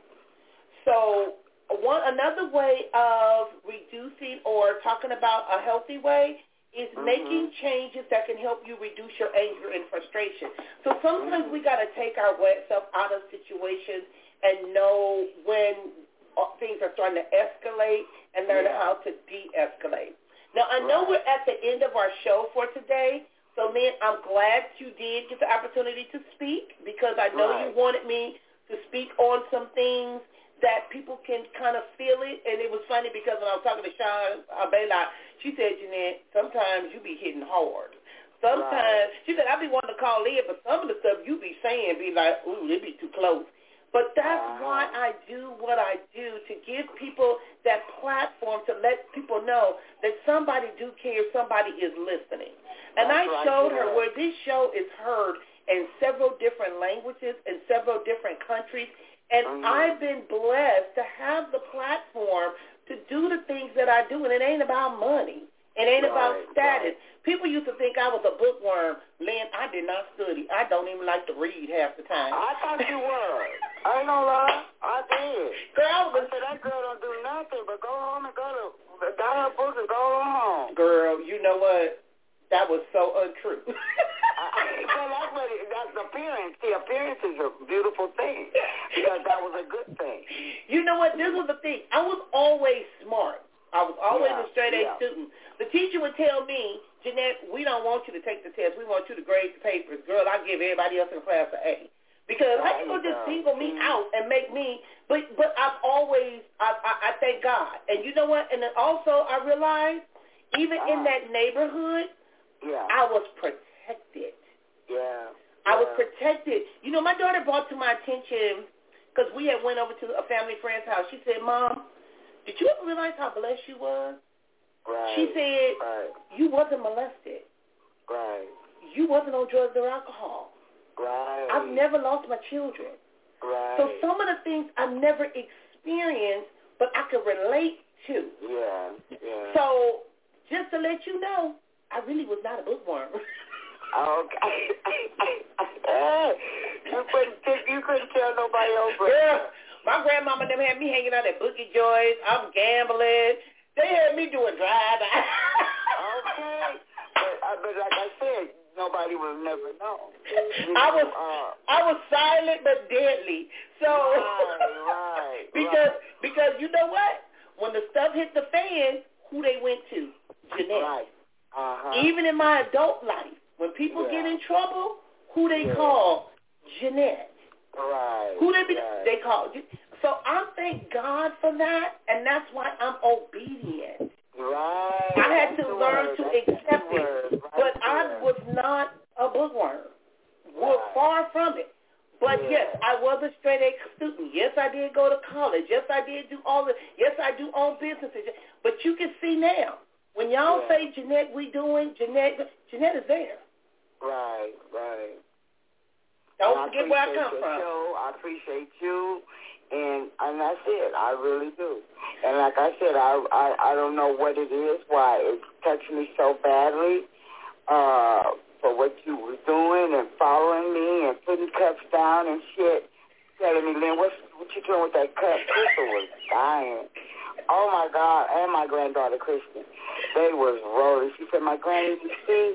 So one another way of reducing or talking about a healthy way is
Mhm.
making changes that can help you reduce your anger and frustration. So sometimes
Mhm.
we got to take our self out of situations and know when Uh, things are starting to escalate and learn
Yeah.
how to de-escalate. Now I know
Right.
we're at the end of our show for today. So, Lynn, I'm glad you did get the opportunity to speak because I know you wanted me to speak on some things that people can kind of feel it. And it was funny because when I was talking to Sean Abela, she said, Jeanette, sometimes you be hitting hard. Sometimes,
Right.
she said, I be wanting to call in, but some of the stuff you be saying be like, ooh, it be too close. But that's
Uh-huh.
why I do what I do, to give people that platform to let people know that somebody do care, somebody is listening. And
That's
I
right,
showed her where this show is heard in several different languages in several different countries. And
Mhm.
I've been blessed to have the platform to do the things that I do. And it ain't about money. It ain't about
Right,
status. People used to think I was a bookworm. Lynn, I did not study. I don't even like to read half the time.
I thought you were. I ain't gonna lie. I did.
Girl, I
said that girl don't do nothing but go home and go to got her books and go home.
Girl, you know what? That was so untrue.
Well, that's what it, that's the appearance. The appearance is a beautiful thing because that was a good thing.
you know what? This was the thing. I was always smart. I was always
Yeah,
a straight A
yeah.
student. The teacher would tell me, Jeanette, we don't want you to take the test. We want you to grade the papers. Girl, I give everybody else in the class an A. Because how you gonna just single me out and make me? But but I've always I, I I thank God. And you know what? And then also I realized even in
Ah.
that neighborhood,
Yeah.
I was protected.
yeah.
I was protected. You know, my daughter brought to my attention because we had went over to a family friend's house. She said, "Mom, did you ever realize how blessed you was?"
Right.
She said,
Right.
"You wasn't molested.
Right.
You wasn't on drugs or alcohol. I've never lost my children.
Right.
So some of the things I've never experienced, but I could relate to.
Yeah. Yeah.
So just to let you know, I really was not a bookworm."
Okay. you couldn't you couldn't tell nobody but-
Girl, my grandmama them had me hanging out at Bookie Joy's. I'm gambling. They had me doing drive.
Okay. But, uh, but like I said, nobody will never know. You
I was
uh,
I was silent but deadly. So
Right, right,
because
right.
because you know what? When the stuff hit the fan, who they went to? Jeanette.
right. Uh-huh.
Even in my adult life, when people
Yeah.
get in trouble, who they
Yeah.
call? Jeanette.
right.
Who they be?
right.
They call. So I thank God for that, and that's why I'm obedient.
Right.
I had to learn
word.
to
That's
accept it,
right
but I was not a bookworm.
Right.
far from it. But
Yeah.
yes, I was a straight A student. Yes, I did go to college. Yes, I did do all the. Yes, I do own businesses. But you can see now when y'all
Yeah.
say Jeanette, we doing Jeanette. Jeanette is there.
Right, right.
Don't forget where I come from.
Show. I appreciate you, and and that's it. I really do. And like I said, I I I don't know what it is, why it touched me so badly. Uh, for what you were doing and following me and putting cups down and shit, telling me, Lynn, what's what you doing with that cup? Crystal was dying. Oh my God, and my granddaughter Kristen, they was rolling. She said, my granny, you see,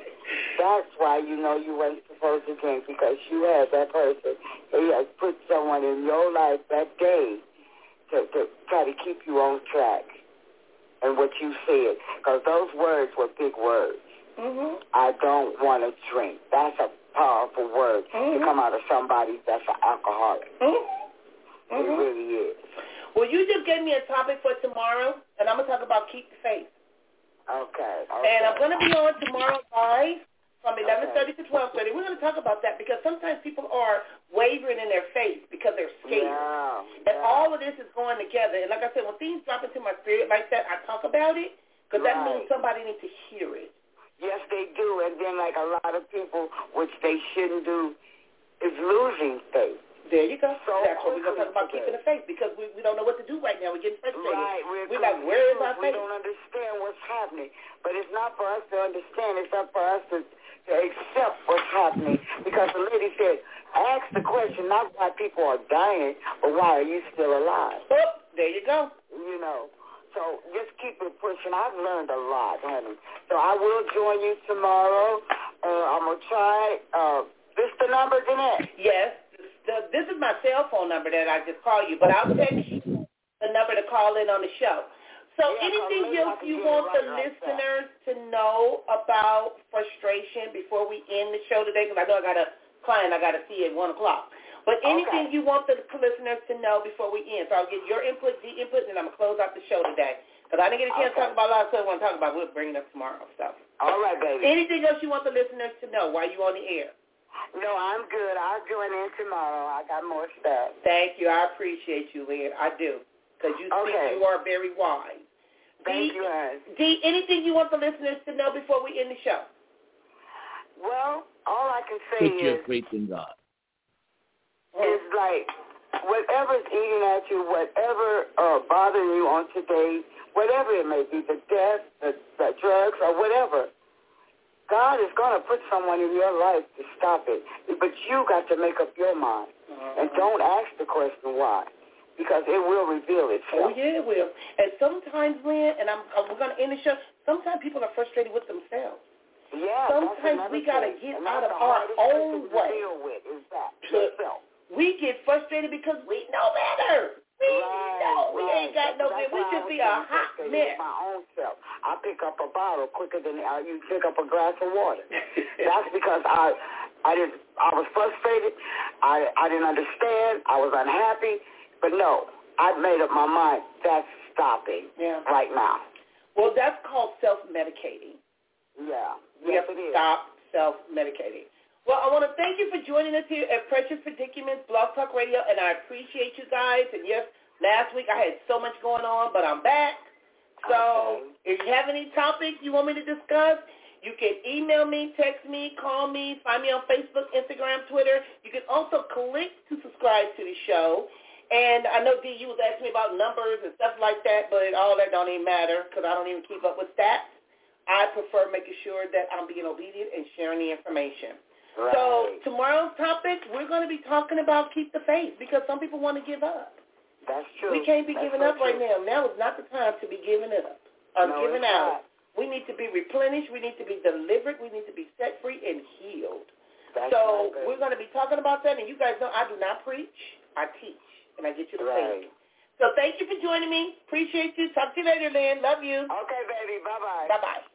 that's why you know you weren't supposed to drink because you had that person. He had put someone in your life that day to, to try to keep you on track and what you said, because those words were big words.
Mhm.
I don't want to drink. That's a powerful word
Mhm.
to come out of somebody that's an alcoholic.
Mhm.
It really is.
Well, you just gave me a topic for tomorrow, and I'm gonna talk about keep the faith.
Okay. okay.
And I'm gonna be on tomorrow live from 11:30
Okay.
to 12:30. We're gonna talk about that because sometimes people are wavering in their faith because they're scared.
Yeah.
And
yeah.
all of this is going together. And like I said, when things drop into my spirit like that, I talk about it because that means somebody needs to hear it.
Yes, they do. And then, like a lot of people, which they shouldn't do, is losing faith.
There you go.
So
That's what we're going to talk about keeping the faith because we, we don't know what to do right now. We're getting frustrated.
Right. We're,
We're like, where is our
confused. We don't understand what's happening. But it's not for us to understand. It's up for us to, to accept what's happening. Because the lady said, ask the question not why people are dying, but why are you still alive?
Oh, there you go.
You know. So just keep it pushing. I've learned a lot, honey. So I will join you tomorrow. Uh, I'm going to try. Uh, this the number, Jeanette?
Yes. The, this is my cell phone number that I just called you, but I'll text you the number to call in on the show. So
Yeah,
anything else you want the
right that.
listeners to know about frustration before we end the show today? Because I know I got a client I got to see at 1 o'clock. But anything
Okay.
you want the listeners to know before we end. So I'll get your input, the input, and then I'm going to close out the show today. Because I didn't get a chance to talk about a lot of stuff I want to talk about. We'll bring it up tomorrow. So
All right, baby.
anything else you want the listeners to know while you're on the air?
No, I'm good. I'll join in tomorrow. I got more stuff.
Thank you. I appreciate you, Lynn. I do. Because you
Okay.
see, you are very wise.
Thank
D,
you, hon.
D, anything you want the listeners to know before we end the show?
Well, all I can say
Put your
is,
faith in God.
It's like whatever's eating at you, whatever uh, bothering you on today, whatever it may be, the death, the, the drugs, or whatever, God is going to put someone in your life to stop it. But you got to make up your mind. And don't ask the question why, because it will reveal itself.
Oh, yeah, it will. And sometimes, Lynn, and I'm, uh, we're going to end the show, sometimes people are frustrated with themselves.
Yeah,
Sometimes we gotta get out of our own
to
way.
deal with is that yourself.
We get frustrated because we know better. We
Right,
know we ain't got no good. We should be a hot mess.
my own self. I pick up a bottle quicker than uh, you pick up a glass of water. That's because I, I didn't. I was frustrated. I, I didn't understand. I was unhappy. But no, I made up my mind. That's stopping
Yeah.
right now.
Well, that's called self-medicating.
Yeah.
We
Yes,
have to stop self-medicating. Well, I want to thank you for joining us here at Precious Predicaments Blog Talk Radio, and I appreciate you guys. And yes, last week I had so much going on, but I'm back. So if you have any topics you want me to discuss, you can email me, text me, call me, find me on Facebook, Instagram, Twitter. You can also click to subscribe to the show. And I know, D, you was asking me about numbers and stuff like that, but all that don't even matter because I don't even keep up with stats. I prefer making sure that I'm being obedient and sharing the information.
Right.
So tomorrow's topic, we're going to be talking about keep the faith because some people want to give up.
That's true.
We can't be
That's
giving up right
true.
now. Now is not the time to be giving up or
No,
giving out.
not.
We need to be replenished. We need to be delivered. We need to be set free and healed.
That's
so we're going to be talking about that. And you guys know I do not preach. I teach. And I get you to
Right.
faith. So thank you for joining me. Appreciate you. Talk to you later, Lynn. Love you.
Okay, baby. Bye-bye.
Bye-bye.